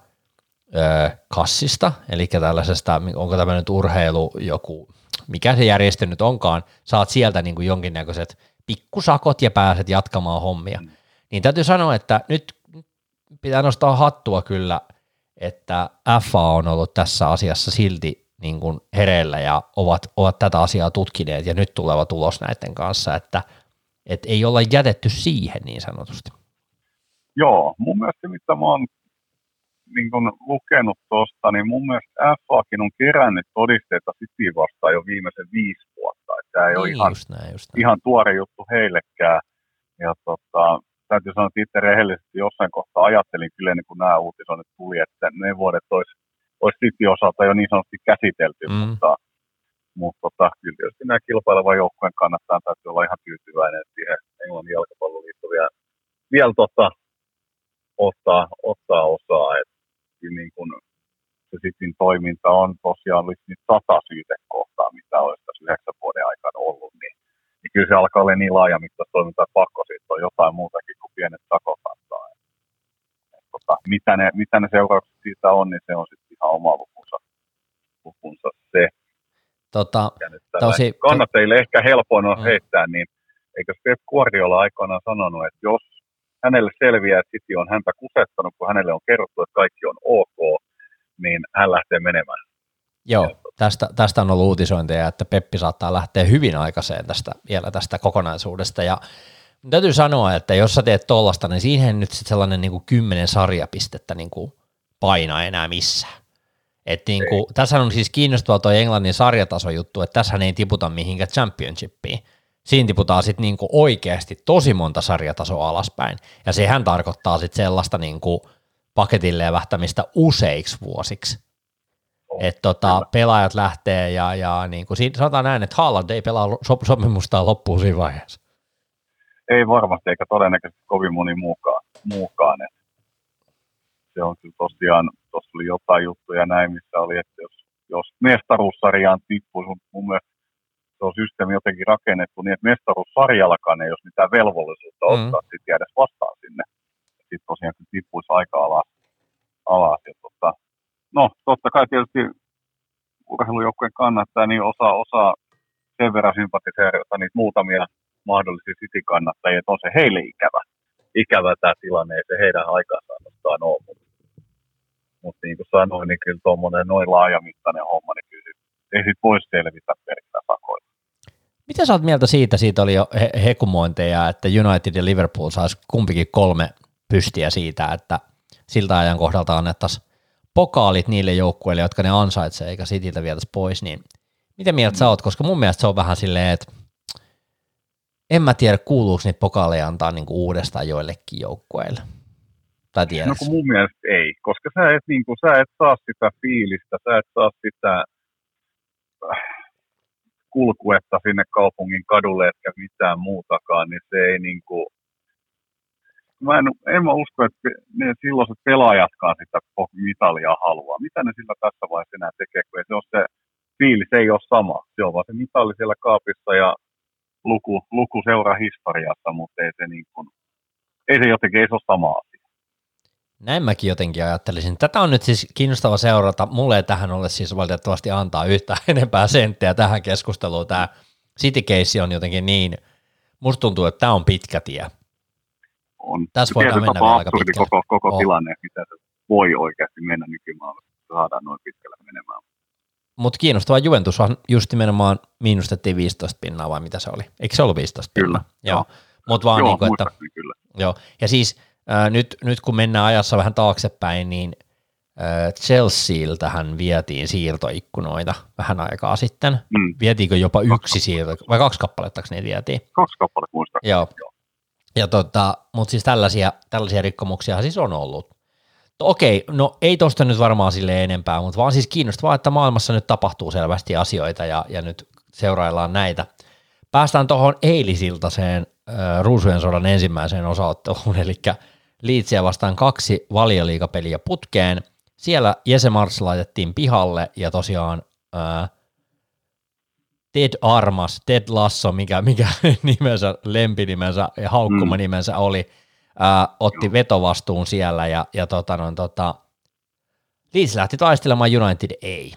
S1: öö, kassista, eli tällaisesta, onko tämä nyt urheilu joku, mikä se järjestö nyt onkaan, saat sieltä niin kuin jonkinnäköiset pikkusakot ja pääset jatkamaan hommia. Mm. Niin täytyy sanoa, että nyt pitää nostaa hattua kyllä, että FA on ollut tässä asiassa silti niin kuin hereillä ja ovat, ovat tätä asiaa tutkineet ja nyt tuleva tulos näiden kanssa, että – että ei olla jätetty siihen niin sanotusti.
S2: Joo, mun mielestä mitä mä oon niin kun lukenut tuosta, niin mun mielestä FAkin on kerännyt todisteita City vastaan jo viimeisen viisi vuotta. Että tämä ei niin, ole ihan, just näin, just näin. ihan tuore juttu heillekään. Ja tota, täytyy sanoa, että itse rehellisesti jossain kohtaa ajattelin kyllä, niin kun nämä uutisoinnit tuli, että ne vuodet olisi, olisi City osalta jo niin sanotusti käsitelty, mm. mutta, mutta tota, kyllä tietysti nämä kilpailevan joukkueen kannattaa täytyy olla ihan tyytyväinen, että siihen Englannin jalkapalloliitto vielä, vielä tota, ottaa, ottaa osaa. Et, niin kun, se sitten toiminta on tosiaan nyt niin sata syytekohtaa, mitä olisi tässä yhdeksän vuoden aikana ollut, niin, niin kyllä se alkaa olla niin laajamittaista toiminta että pakko siitä on jotain muutakin kuin pienet sakot antaa. Et, tota, mitä ne, mitä ne seuraukset siitä on, niin se on sitten
S1: Tota,
S2: tosi, kannattajille ehkä helpoin on mm. heittää, niin eikö Pep Guardiola aikoinaan sanonut, että jos hänelle selviää, että City on häntä kusettanut, kun hänelle on kerrottu, että kaikki on ok, niin hän lähtee menemään.
S1: Joo, tästä, tästä on ollut uutisointeja, että Peppi saattaa lähteä hyvin aikaiseen tästä, vielä tästä kokonaisuudesta, ja täytyy sanoa, että jos sä teet tollasta, niin siihen nyt sit sellainen niin kuin kymmenen sarjapistettä niin kuin painaa enää missään. Et niin kuin, tässä on siis kiinnostava tuo Englannin sarjatasojuttu, että tässä ei tiputa mihinkään championshipiin. Siinä tiputaan sitten niinku oikeasti tosi monta sarjatasoa alaspäin. Ja sehän tarkoittaa sitten sellaista niinku paketille levähtämistä useiksi vuosiksi. Oh, että tota, pelaajat lähtee ja, ja niin kuin, sanotaan näin, että Haaland ei pelaa sop- sopimustaan loppuun siinä vaiheessa.
S2: Ei varmasti, eikä todennäköisesti kovin moni muukaan. muukaan. Se on kyllä tosiaan, tuossa oli jotain juttuja näin, missä oli, että jos, jos mestaruussarjaan tippuu, mun mielestä se on systeemi jotenkin rakennettu niin, että mestaruussarjallakaan ei ole mitään velvollisuutta mm. ottaa sitten jäädä vastaan sinne. Sitten tosiaan kun tippuisi aika alas. alas ja tota, no, totta kai tietysti urheilujoukkojen kannattaa, niin osa, osa sen verran sympatiseerata niitä muutamia mahdollisia City-kannattajia, että on se heille ikävä. Ikävä tämä tilanne, ei se heidän aikaansaannostaan ole. Mutta, mutta niin kuin sanoin, niin kyllä tuommoinen noin laajamittainen homma, niin kyllä ei sit voisi selvitä pelkkä sakoilla.
S1: Mitä sä oot mieltä siitä, siitä oli jo he- hekumointeja, että United ja Liverpool saisi kumpikin kolme pystiä siitä, että siltä ajan kohdalta annettaisiin pokaalit niille joukkueille, jotka ne ansaitsee, eikä Cityltä vietäisi pois, niin miten mieltä sä oot, koska mun mielestä se on vähän silleen, että en mä tiedä, kuuluuko niitä pokaaleja antaa niinku uudestaan joillekin joukkueille. Tai
S2: No kun mun mielestä ei, koska sä et, niinku, sä et saa sitä fiilistä, sä et saa sitä kulkuetta sinne kaupungin kadulle, etkä mitään muutakaan, niin se ei niin kuin, mä en, en mä usko, että ne silloiset pelaajatkaan sitä mitalia haluaa. Mitä ne sillä tässä vaiheessa enää tekee, kun ei se ole se fiilis ei ole sama. Se on vaan se mitali siellä kaapissa ja luku, luku seuraa historiassa, mutta ei se, niin kuin, ei se jotenkin ei se ole sama asia.
S1: Näin mäkin jotenkin ajattelisin. Tätä on nyt siis kiinnostava seurata. Mulle ei tähän ole siis valitettavasti antaa yhtään [laughs] enempää senttejä tähän keskusteluun. Tämä City Case on jotenkin niin, musta tuntuu, että tämä on pitkä tie.
S2: On. Tässä voidaan mennä vielä aika pitkälle. Koko, koko oh. tilanne, mitä se voi oikeasti mennä nykymaailmassa, saadaan noin pitkälle menemään.
S1: Mutta kiinnostava Juventus on just nimenomaan miinustettiin 15 pinnaa vai mitä se oli? Eikö se ollut 15 pinnaa? Kyllä. Joo. Mut vaan joo, niin kuin, että, kyllä. Joo. Ja siis Ää, nyt, nyt kun mennään ajassa vähän taaksepäin, niin Chelsealtähän vietiin siirtoikkunoita vähän aikaa sitten. Mm. Vietiinkö jopa kaksi yksi siirto, vai kaksi kappaletta ne vietiin?
S2: Kaksi kappaletta muistaakseni.
S1: Joo. Joo. Ja tota, mutta siis tällaisia, tällaisia rikkomuksia siis on ollut. Okei, no ei tosta nyt varmaan sille enempää, mutta vaan siis kiinnostavaa, että maailmassa nyt tapahtuu selvästi asioita ja, ja nyt seuraillaan näitä. Päästään tuohon eilisiltaseen äh, Ruusujen sodan ensimmäiseen osaotteluun, [laughs] eli Liitsiä vastaan kaksi valioliikapeliä putkeen. Siellä Jese Mars laitettiin pihalle ja tosiaan ää, Ted Armas, Ted Lasso, mikä, mikä [laughs] nimensä, lempinimensä ja haukkuma mm. nimensä oli, ää, otti vetovastuun siellä ja, ja tota, no, tota, Leeds lähti taistelemaan, United ei.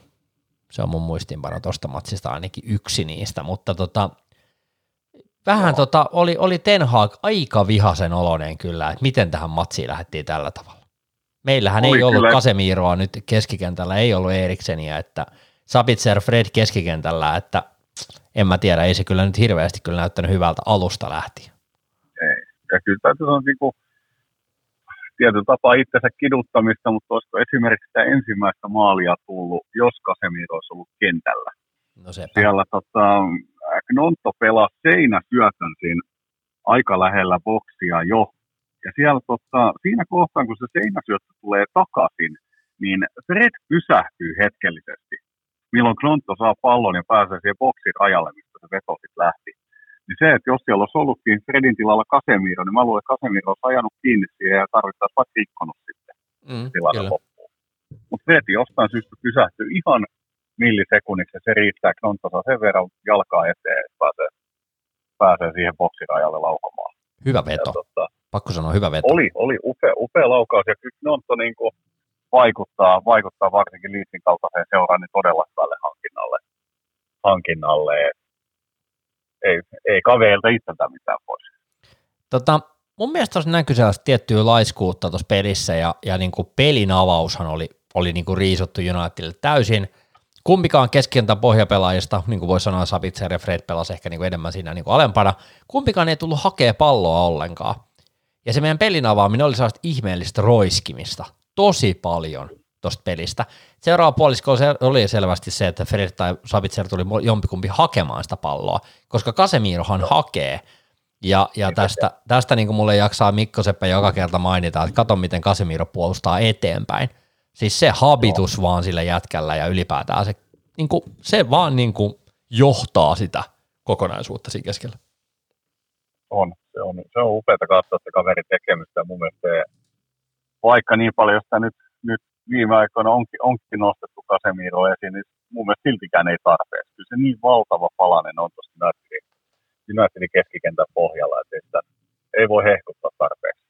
S1: Se on mun muistinpano tuosta matsista ainakin yksi niistä, mutta tota, Vähän tota, oli, oli Ten Hag aika vihasen oloinen kyllä, että miten tähän matsiin lähdettiin tällä tavalla. Meillähän oli ei ollut kyllä. Kasemiroa nyt keskikentällä, ei ollut Erikseniä, että Sabitzer Fred keskikentällä, että en mä tiedä, ei se kyllä nyt hirveästi kyllä näyttänyt hyvältä alusta lähtien.
S2: Ei, ja kyllä täytyy sanoa niin kuin, tietyllä tapaa itsensä kiduttamista, mutta olisiko esimerkiksi sitä ensimmäistä maalia tullut, jos Kasemiro olisi ollut kentällä. No sepä. Siellä tota, Knonto pelasi seinäsyötön siinä aika lähellä boksia jo. Ja siellä tota, siinä kohtaa, kun se seinäsyöttö tulee takaisin, niin Fred pysähtyy hetkellisesti, milloin Knonto saa pallon ja pääsee siihen boksin rajalle, mistä se veto sitten lähti. Niin se, että jos siellä olisi ollutkin Fredin tilalla Casemiro, niin mä luulen, että Casemiro olisi ajanut kiinni siihen ja tarvittaisiin vaikka rikkonut sitten mm, tilanne loppuun. Mutta Fred jostain syystä pysähtyy ihan millisekunniksi ja se riittää, että Knonto saa sen verran jalkaa eteen, että pääsee, pääsee siihen boksirajalle laukomaan.
S1: Hyvä veto. Ja, tota, Pakko sanoa, hyvä veto.
S2: Oli, oli upea, upea laukaus ja kyllä Knonto niin kuin vaikuttaa, vaikuttaa varsinkin Liitsin kaltaiseen seuraan niin todella hyvälle hankinnalle. hankinnalle. Ei, ei kaveilta itseltä mitään pois.
S1: Tota, mun mielestä tuossa näkyy sellaista tiettyä laiskuutta tuossa pelissä ja, ja niin kuin pelin avaushan oli, oli niin kuin riisuttu Unitedille täysin. Kumpikaan keskentän pohjapelaajista, niin kuin voi sanoa, Sabitzer ja Fred pelasi ehkä niin kuin enemmän siinä niin kuin alempana, kumpikaan ei tullut hakea palloa ollenkaan. Ja se meidän pelin avaaminen oli sellaista ihmeellistä roiskimista, tosi paljon tuosta pelistä. Seuraava puolisko oli selvästi se, että Fred tai Sabitzer tuli jompikumpi hakemaan sitä palloa, koska Kasemirohan hakee, ja, ja tästä, tästä niin kuin mulle jaksaa Mikko Seppä joka kerta mainita, että kato miten Kasemiro puolustaa eteenpäin. Siis se habitus no. vaan sillä jätkällä ja ylipäätään se, niin kuin, se vaan niin kuin johtaa sitä kokonaisuutta siinä keskellä.
S2: On, se on, se on upeaa katsoa se kaveri tekemistä. Mun mielestä se, vaikka niin paljon sitä nyt, nyt viime aikoina onkin, onkin nostettu Kasemiro esiin, niin mun mielestä siltikään ei tarpeeksi. Kyllä se niin valtava palanen on tuossa Unitedin, Unitedin keskikentän pohjalla, että sitä ei voi hehkuttaa tarpeeksi.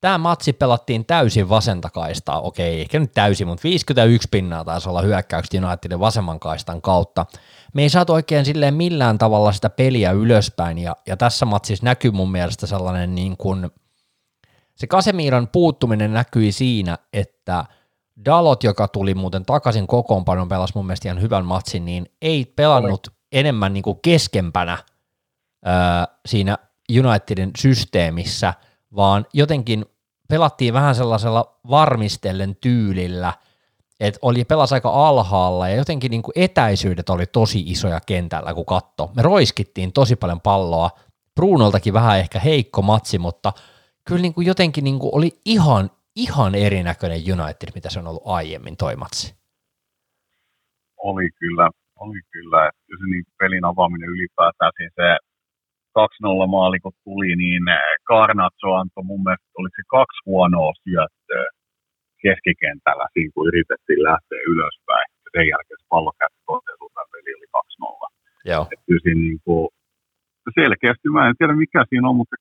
S1: Tämä matsi pelattiin täysin vasenta kaistaa, okei, ehkä nyt täysin, mutta 51 pinnaa taisi olla hyökkäykset Unitedin vasemman kaistan kautta. Me ei saatu oikein silleen millään tavalla sitä peliä ylöspäin, ja, ja tässä matsissa näkyy mun mielestä sellainen niin kuin, se Kasemiran puuttuminen näkyi siinä, että Dalot, joka tuli muuten takaisin kokoonpanon, pelasi mun mielestä ihan hyvän matsin, niin ei pelannut Oli. enemmän niin kuin keskempänä öö, siinä Unitedin systeemissä – vaan jotenkin pelattiin vähän sellaisella varmistellen tyylillä, että oli pelas aika alhaalla ja jotenkin niin kuin etäisyydet oli tosi isoja kentällä, kun katto. Me roiskittiin tosi paljon palloa, Brunoltakin vähän ehkä heikko matsi, mutta kyllä niin kuin jotenkin niin kuin oli ihan, ihan erinäköinen United, mitä se on ollut aiemmin toi matsi.
S2: Oli kyllä, oli kyllä. Että se niin pelin avaaminen ylipäätään, se 2-0 maali kun tuli, niin Karnatso antoi mun mielestä, oliko se kaksi huonoa syöttöä keskikentällä siinä, kun yritettiin lähteä ylöspäin. Ja sen jälkeen se pallo käsi toteutuu, peli oli 2-0.
S1: Joo.
S2: Että siinä niin kuin, selkeästi, mä en tiedä mikä siinä on, mutta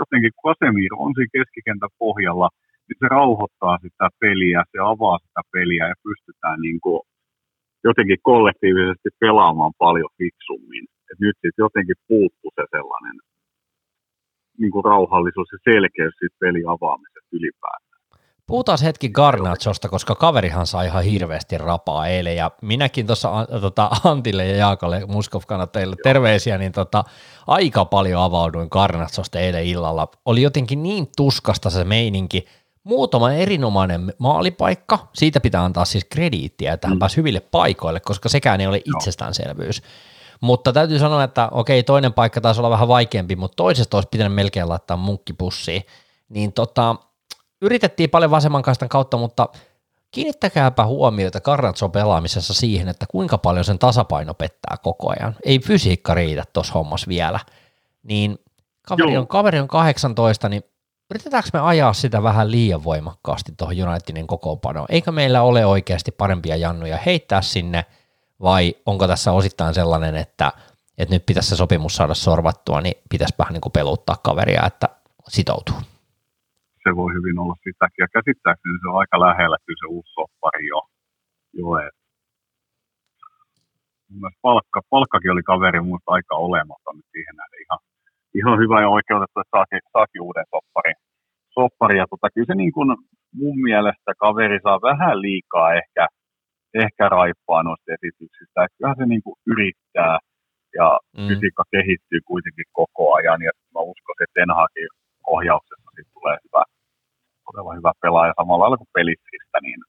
S2: jotenkin kun Asemir on siinä keskikentän pohjalla, niin se rauhoittaa sitä peliä, se avaa sitä peliä ja pystytään niin kuin jotenkin kollektiivisesti pelaamaan paljon fiksummin. Et nyt sitten jotenkin puuttuu se sellainen niin kuin rauhallisuus ja selkeys siitä pelin avaamisesta ylipäätään.
S1: Puhutaan hetki Garnachosta, koska kaverihan sai ihan hirveästi rapaa eilen, ja minäkin tuossa tota, Antille ja Jaakalle Muskov kannattajille terveisiä, niin tota, aika paljon avauduin Garnachosta eilen illalla. Oli jotenkin niin tuskasta se meininki, muutama erinomainen maalipaikka, siitä pitää antaa siis krediittiä, että hän mm. pääsi hyville paikoille, koska sekään ei ole itsestäänselvyys. Mutta täytyy sanoa, että okei, toinen paikka taisi olla vähän vaikeampi, mutta toisesta olisi pitänyt melkein laittaa munkkipussiin. Niin tota, yritettiin paljon vasemman kaistan kautta, mutta kiinnittäkääpä huomiota Karnatson pelaamisessa siihen, että kuinka paljon sen tasapaino pettää koko ajan. Ei fysiikka riitä tuossa hommassa vielä. Niin kaveri on, kaveri on 18, niin yritetäänkö me ajaa sitä vähän liian voimakkaasti tuohon Unitedin kokoonpanoon? Eikö meillä ole oikeasti parempia jannuja heittää sinne – vai onko tässä osittain sellainen, että, että nyt pitäisi se sopimus saada sorvattua, niin pitäisi vähän niin kuin peluttaa kaveria, että sitoutuu?
S2: Se voi hyvin olla sitäkin, ja käsittääkseni se on aika lähellä kyllä se uusi soppari jo. jo palkka, palkkakin oli kaveri minusta aika olematon nyt siihen nähden ihan, ihan hyvä ja oikeutettu, että saakin, saakin uuden sopparin. soppari. Ja tota, kyllä se niin kuin mun mielestä kaveri saa vähän liikaa ehkä – ehkä raippaa noista esityksistä. Että kyllähän se niin kuin yrittää ja mm. fysiikka kehittyy kuitenkin koko ajan ja mä uskon, että Ten Hagin ohjauksessa sit tulee hyvä, todella hyvä pelaaja samalla lailla kuin pelitsistä, niin,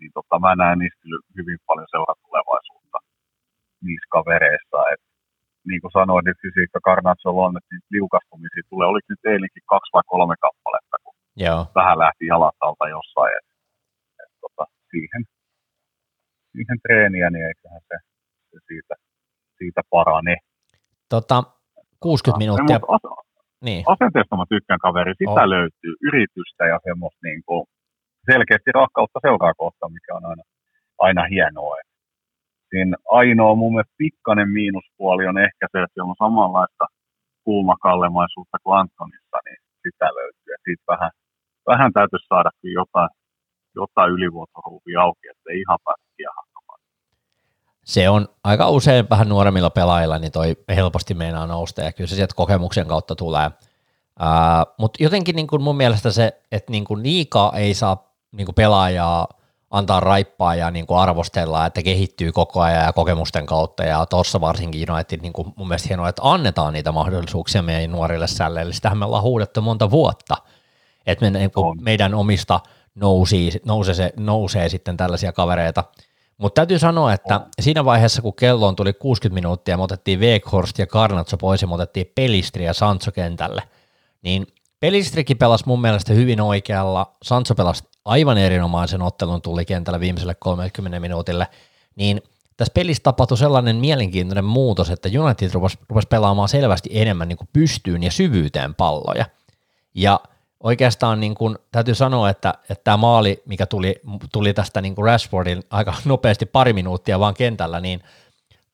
S2: niin tota, mä näen niistä hyvin paljon seuraa tulevaisuutta niissä kavereissa. Et, niin kuin sanoin, niin fysiikka Karnatsolla on, että liukastumisia tulee. Oliko nyt eilenkin kaksi vai kolme kappaletta, kun
S1: Joo.
S2: vähän lähti jalat alta jossain. Et, et, tota, siihen siihen treeniä, niin eiköhän se, se siitä, siitä parane.
S1: Tota, 60 minuuttia. As,
S2: niin. Asenteesta mä tykkään kaveri, sitä oh. löytyy yritystä ja semmoista niin kuin selkeästi rakkautta seuraa kohtaan, mikä on aina, aina hienoa. Siinä ainoa mun mielestä pikkainen miinuspuoli on ehkä se, että siellä on samanlaista kulmakallemaisuutta kuin Antonissa, niin sitä löytyy. Ja siitä vähän, vähän täytyisi saada jotain, jotain ylivuotoruuvia auki, ettei ihan pääse kiehahtamaan.
S1: Se on aika usein vähän nuoremmilla pelaajilla, niin toi helposti meinaa nousta, ja kyllä se sieltä kokemuksen kautta tulee. Uh, Mutta jotenkin niin kun mun mielestä se, että niin kun liikaa ei saa niin kun pelaajaa – antaa raippaa ja niin kuin arvostella, että kehittyy koko ajan ja kokemusten kautta, ja tuossa varsinkin United niin kuin mun mielestä hienoa, että annetaan niitä mahdollisuuksia meidän nuorille sälleille, sitähän me ollaan huudettu monta vuotta, että me, niin meidän omista nousee, nousee, se, nousee sitten tällaisia kavereita, mutta täytyy sanoa, että siinä vaiheessa, kun kelloon tuli 60 minuuttia, me otettiin Weghorst ja Karnatso pois ja me otettiin Pelistri ja Sancho kentälle, niin Pelistrikin pelasi mun mielestä hyvin oikealla, Sancho pelasi aivan erinomaisen ottelun tuli kentällä viimeiselle 30 minuutille, niin tässä pelissä tapahtui sellainen mielenkiintoinen muutos, että United rupesi, rupesi pelaamaan selvästi enemmän niin kuin pystyyn ja syvyyteen palloja. Ja oikeastaan niin kuin, täytyy sanoa, että, että tämä maali, mikä tuli, tuli tästä niin kuin Rashfordin aika nopeasti pari minuuttia vaan kentällä, niin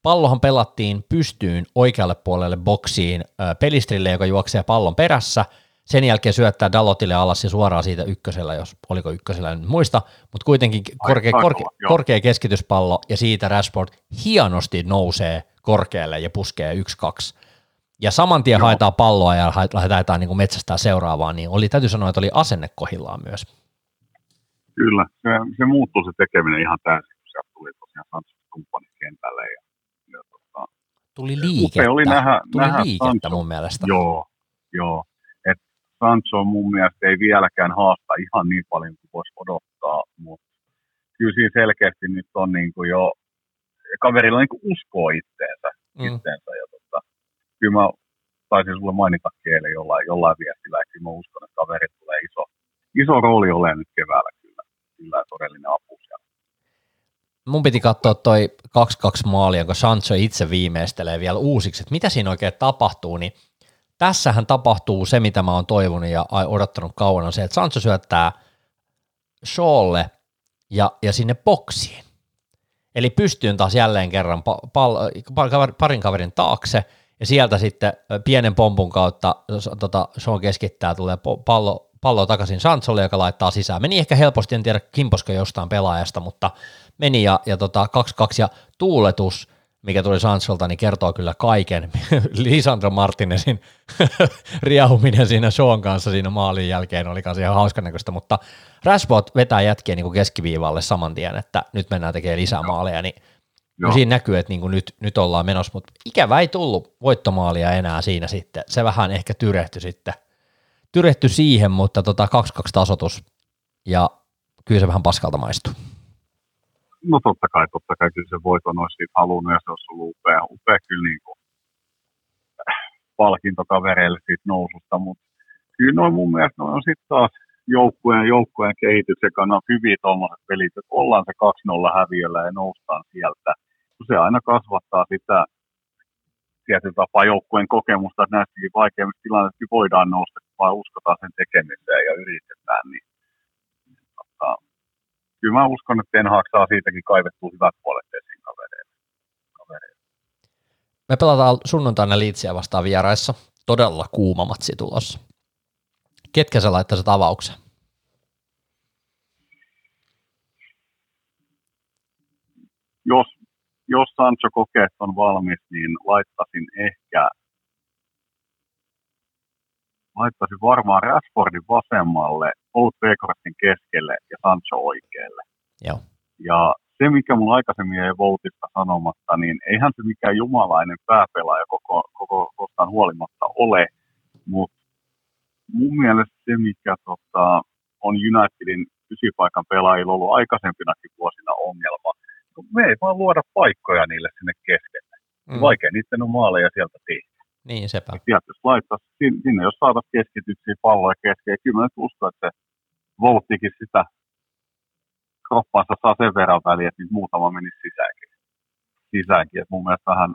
S1: pallohan pelattiin pystyyn oikealle puolelle boksiin pelistrille, joka juoksee pallon perässä – sen jälkeen syöttää Dalotille alas ja suoraan siitä ykkösellä, jos oliko ykkösellä, en muista, mutta kuitenkin korkea, korkea, korkea keskityspallo ja siitä Rashford hienosti nousee korkealle ja puskee 1-2. Ja saman tien joo. haetaan palloa ja lähdetään niin metsästää seuraavaan, niin oli, täytyy sanoa, että oli asenne kohillaan myös.
S2: Kyllä, se, se muuttui se tekeminen ihan täysin, kun sieltä tuli tosiaan Sanchez kumppanit kentälle. Ja, ja tota,
S1: tuli liikettä, oli nähdä, tuli nähdä liikettä Sanchez. mun mielestä.
S2: Joo, joo. Sancho mun mielestä ei vieläkään haasta ihan niin paljon kuin voisi odottaa, mutta kyllä siinä selkeästi nyt on niin kuin jo, kaverilla niin kuin uskoo itteensä, mm. itteensä ja kyllä mä taisin sulle mainita eilen jollain, jollain viestillä, että mä uskon, että kaveri tulee iso, iso rooli olemaan nyt keväällä kyllä, kyllä todellinen apu siellä.
S1: Mun piti katsoa toi 2-2 maali, jonka Sancho itse viimeistelee vielä uusiksi, että mitä siinä oikein tapahtuu, niin tässähän tapahtuu se, mitä mä oon toivonut ja odottanut kauan, on se, että Sancho syöttää Shawlle ja, ja sinne boksiin. Eli pystyyn taas jälleen kerran pal, pal, parin kaverin taakse, ja sieltä sitten pienen pompun kautta tota, Sean keskittää, tulee pallo, pallo takaisin Sancholle, joka laittaa sisään. Meni ehkä helposti, en tiedä kimposko jostain pelaajasta, mutta meni ja, ja tota, 2-2 ja tuuletus – mikä tuli Sancholta, niin kertoo kyllä kaiken. [laughs] Lisandro Martinezin [laughs] riahuminen siinä Sean kanssa siinä maalin jälkeen oli kanssa ihan hauskan näköistä, mutta Rashford vetää jätkiä niin keskiviivalle saman tien, että nyt mennään tekemään lisää maaleja, niin Joo. siinä näkyy, että niin kuin nyt, nyt ollaan menossa, mutta ikävä ei tullut voittomaalia enää siinä sitten. Se vähän ehkä tyrehtyi sitten, tyrehtyi siihen, mutta tota 2-2 tasotus ja kyllä se vähän paskalta maistuu.
S2: No totta kai, totta kai kyllä se voiton olisi siitä halunnut ja se olisi ollut upea, upea kyllä niin kuin, palkinto kavereille siitä noususta, mutta kyllä noin mun mielestä noin on sitten taas joukkueen, joukkueen kehitys ja kannat hyviä tuommoiset pelit, että ollaan se 2-0 häviöllä ja noustaan sieltä. Se aina kasvattaa sitä tietyllä tapaa joukkueen kokemusta, että näistäkin vaikeimmista tilanteista voidaan nousta, kun vaan uskotaan sen tekemiseen ja yritetään, niin tota, kyllä mä uskon, että Ten Hag saa siitäkin kaivettua hyvät puolet esiin kavereille. kavereille.
S1: Me pelataan sunnuntaina Liitsiä vastaan vieraissa. Todella kuuma matsi tulossa. Ketkä sä laittaisit avauksen?
S2: Jos, jos Sancho kokeet on valmis, niin laittaisin ehkä laittaisin varmaan Rashfordin vasemmalle, Old Weghortin keskelle ja Sancho oikealle.
S1: Joo.
S2: Ja se, mikä mulla aikaisemmin ei Voltista sanomatta, niin eihän se mikään jumalainen pääpelaaja koko, koko kostaan huolimatta ole, mutta mun mielestä se, mikä tota, on Unitedin ysipaikan pelaajilla ollut aikaisempinakin vuosina ongelma, me ei vaan luoda paikkoja niille sinne keskelle. Mm. Vaikea niiden on maaleja sieltä tehdä.
S1: Niin, sepä.
S2: Ja jos laittaa sinne, jos saatat keskityksiä palloja keskeen, kyllä mä nyt uskon, että Volttikin sitä kroppansa saa sen verran väliä, että muutama menisi sisäänkin. sisäänkin. Et mun mielestä vähän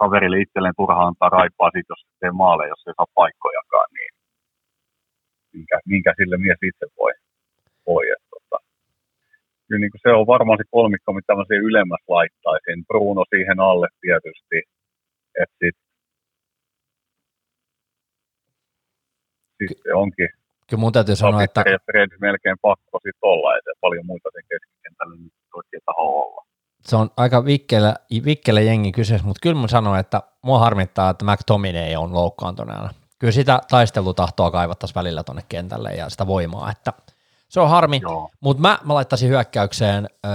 S2: kaverille itselleen turhaan antaa raipaa siitä, jos se maaleja, jos ei saa paikkojakaan, niin minkä, minkä sille mies itse voi. voi tota. Kyllä niin se on varmaan se kolmikko, mitä mä siihen ylemmäs laittaisin. Bruno siihen alle tietysti. Että sit Siis se onkin.
S1: Kyllä mun täytyy sanoa, että...
S2: Fred melkein pakko sit olla, että paljon muita sen keskikentällä nyt oikein taho olla.
S1: Se on aika vikkelä, vikkelä jengi kyseessä, mutta kyllä mun sanon, että mua harmittaa, että McTominay on loukkaantuneena. Kyllä sitä taistelutahtoa kaivattaisiin välillä tuonne kentälle ja sitä voimaa, että se on harmi, mutta mä, mä laittaisin hyökkäykseen, öö,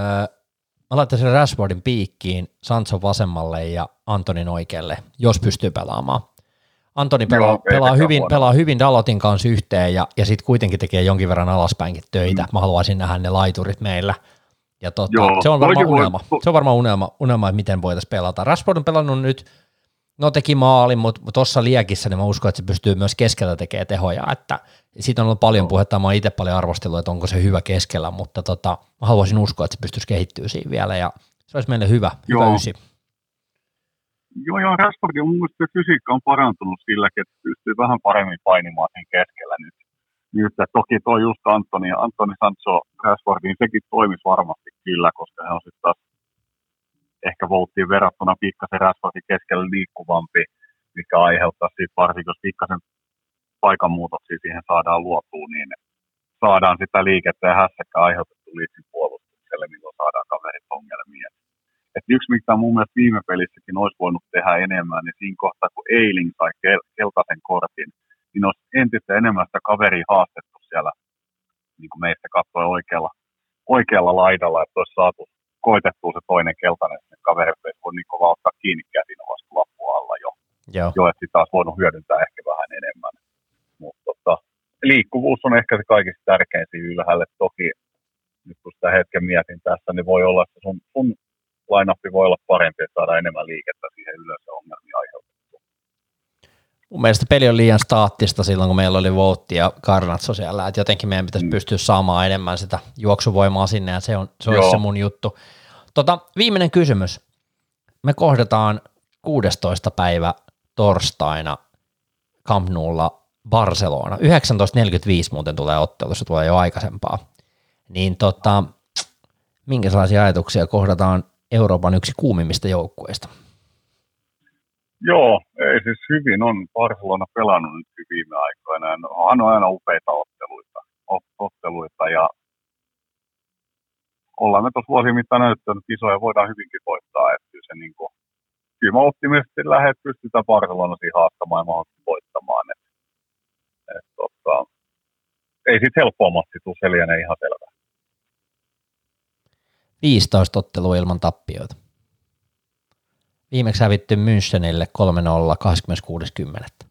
S1: mä laittaisin Rashfordin piikkiin, Sancho vasemmalle ja Antonin oikealle, jos pystyy pelaamaan. Antoni pelaa, Joo, pelaa, hyvin, pelaa hyvin Dalotin kanssa yhteen ja, ja sitten kuitenkin tekee jonkin verran alaspäinkin töitä. Mm. Mä haluaisin nähdä ne laiturit meillä. Ja tota, Joo, se on varmaan unelma. Voi... Se on varmaan unelma, unelma, että miten voitaisiin pelata. Rashford on pelannut nyt, no teki maalin, mutta tuossa liekissä niin mä uskon, että se pystyy myös keskellä tekemään tehoja. Että siitä on ollut paljon puhetta, mä oon itse paljon arvostellut, että onko se hyvä keskellä, mutta tota, mä haluaisin uskoa, että se pystyisi kehittyä siinä vielä ja se olisi meille hyvä, Joo. hyvä ysi.
S2: Joo, joo, Rashfordin mun mielestä fysiikka on parantunut silläkin, että pystyy vähän paremmin painimaan sen keskellä nyt. nyt että toki tuo just Antoni, Antoni Sancho Rashfordin, sekin toimisi varmasti kyllä, koska hän on sitten taas ehkä volttiin verrattuna pikkasen Rashfordin keskellä liikkuvampi, mikä aiheuttaa siitä varsinkin, jos pikkasen paikanmuutoksia siihen saadaan luotua, niin saadaan sitä liikettä ja hässäkkä aiheutettu liitsin puolustukselle, milloin saadaan kaverit ongelmiin. Et yksi, mitä mun mielestä viime pelissäkin olisi voinut tehdä enemmän, niin siinä kohtaa, kun Eiling sai kel- keltaisen kortin, niin olisi entistä enemmän sitä kaveria haastettu siellä, niin kuin meistä katsoi oikealla, oikealla laidalla, että olisi saatu koitettua se toinen keltainen sinne kaverille, voi niin kovaa ottaa kiinni käsin vasta lappu alla jo. Joo. jo että sitä olisi voinut hyödyntää ehkä vähän enemmän. Mutta tota, liikkuvuus on ehkä se kaikista tärkein siinä ylhäälle. Toki nyt kun sitä hetken mietin tässä, niin voi olla, että sun, sun line voi olla parempi, että saadaan enemmän liikettä siihen ylös aiheutettua.
S1: Mun mielestä peli on liian staattista silloin, kun meillä oli Voutti ja Karnatso siellä, että jotenkin meidän pitäisi mm. pystyä saamaan enemmän sitä juoksuvoimaa sinne, ja se on se, on se mun juttu. Tota, viimeinen kysymys. Me kohdataan 16. päivä torstaina Camp Noulla Barcelona. 19.45 muuten tulee ottelu, se tulee jo aikaisempaa. Niin tota, minkälaisia ajatuksia kohdataan Euroopan yksi kuumimmista joukkueista.
S2: Joo, ei siis hyvin on Barcelona pelannut nyt viime aikoina. On aina upeita otteluita, otteluita ja ollaan me tuossa vuosien mittaan näyttänyt, että isoja voidaan hyvinkin voittaa. Että se niin kuin, kyllä mä optimisesti lähden, että pystytään Barcelona siihen haastamaan ja mahdollisesti voittamaan. Et, et, tota, ei sitten helppoa matsi se ihan selvä.
S1: 15 ottelua ilman tappioita. Viimeksi hävitty Münchenille 3-0 26.10.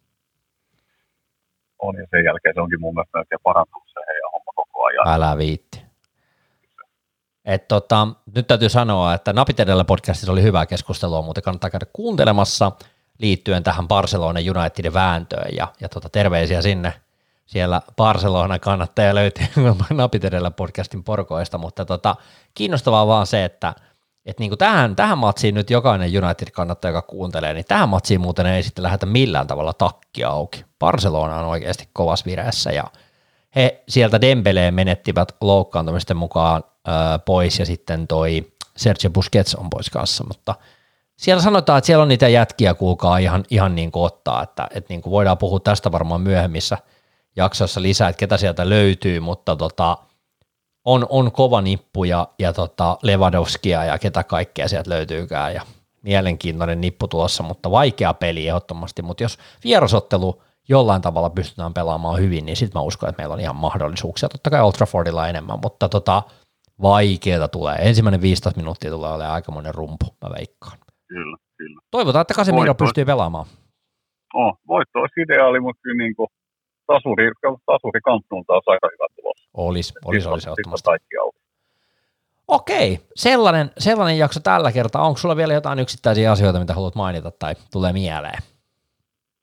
S2: On ja sen jälkeen se onkin mun mielestä melkein parantunut se heidän homma koko ajan.
S1: Älä viitti. Et tota, nyt täytyy sanoa, että Napit edellä podcastissa oli hyvää keskustelua, mutta kannattaa käydä kuuntelemassa liittyen tähän Barcelona Unitedin vääntöön ja, ja tota, terveisiä sinne – siellä Barcelona kannattaja löytyy [laughs] napit edellä podcastin porkoista, mutta tota, kiinnostavaa vaan se, että et niinku tähän, tähän matsiin nyt jokainen United-kannattaja, joka kuuntelee, niin tähän matsiin muuten ei sitten lähdetä millään tavalla takki auki. Barcelona on oikeasti kovas vireessä ja he sieltä Dembeleen menettivät loukkaantumisten mukaan ö, pois ja sitten toi Sergio Busquets on pois kanssa, mutta siellä sanotaan, että siellä on niitä jätkiä, kuulkaa ihan, ihan niin kuin ottaa, että, että niin kuin voidaan puhua tästä varmaan myöhemmissä – jaksossa lisää, että ketä sieltä löytyy, mutta tota, on, on kova nippu ja, ja tota Lewandowskia ja ketä kaikkea sieltä löytyykään ja mielenkiintoinen nippu tuossa, mutta vaikea peli ehdottomasti, mutta jos vierasottelu jollain tavalla pystytään pelaamaan hyvin, niin sitten mä uskon, että meillä on ihan mahdollisuuksia. Totta kai Old Traffordilla enemmän, mutta tota, vaikeeta tulee. Ensimmäinen 15 minuuttia tulee olemaan aikamoinen rumpu, mä veikkaan.
S2: Kyllä, kyllä.
S1: Toivotaan, että Casemiro pystyy pelaamaan.
S2: Oh, voitto olisi ideaali, mutta kyllä niin kuin tasuri, tasuri kampnuun taas aika hyvä
S1: Olisi, olisi, olisi ottamassa. Okei, sellainen, sellainen jakso tällä kertaa. Onko sulla vielä jotain yksittäisiä asioita, mitä haluat mainita tai tulee mieleen?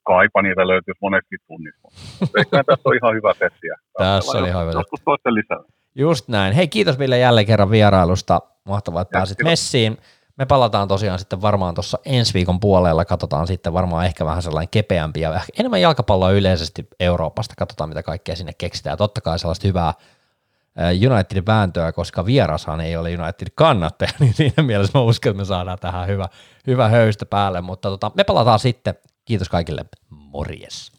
S2: Kaipa niitä löytyisi monesti tunnissa. [laughs] Tässä on ihan hyvä sessiä.
S1: Tässä oli ihan hyvä.
S2: Joskus toisten lisää.
S1: Just näin. Hei, kiitos Ville jälleen kerran vierailusta. Mahtavaa, että pääsit messiin. Me palataan tosiaan sitten varmaan tuossa ensi viikon puolella, katsotaan sitten varmaan ehkä vähän sellainen kepeämpi ja enemmän jalkapalloa yleisesti Euroopasta, katsotaan mitä kaikkea sinne keksitään. Totta kai sellaista hyvää Unitedin vääntöä, koska vierashan ei ole United kannattaja, [laughs] niin siinä mielessä mä uskon, että me saadaan tähän hyvä, hyvä höystä päälle, mutta tota, me palataan sitten. Kiitos kaikille, morjes.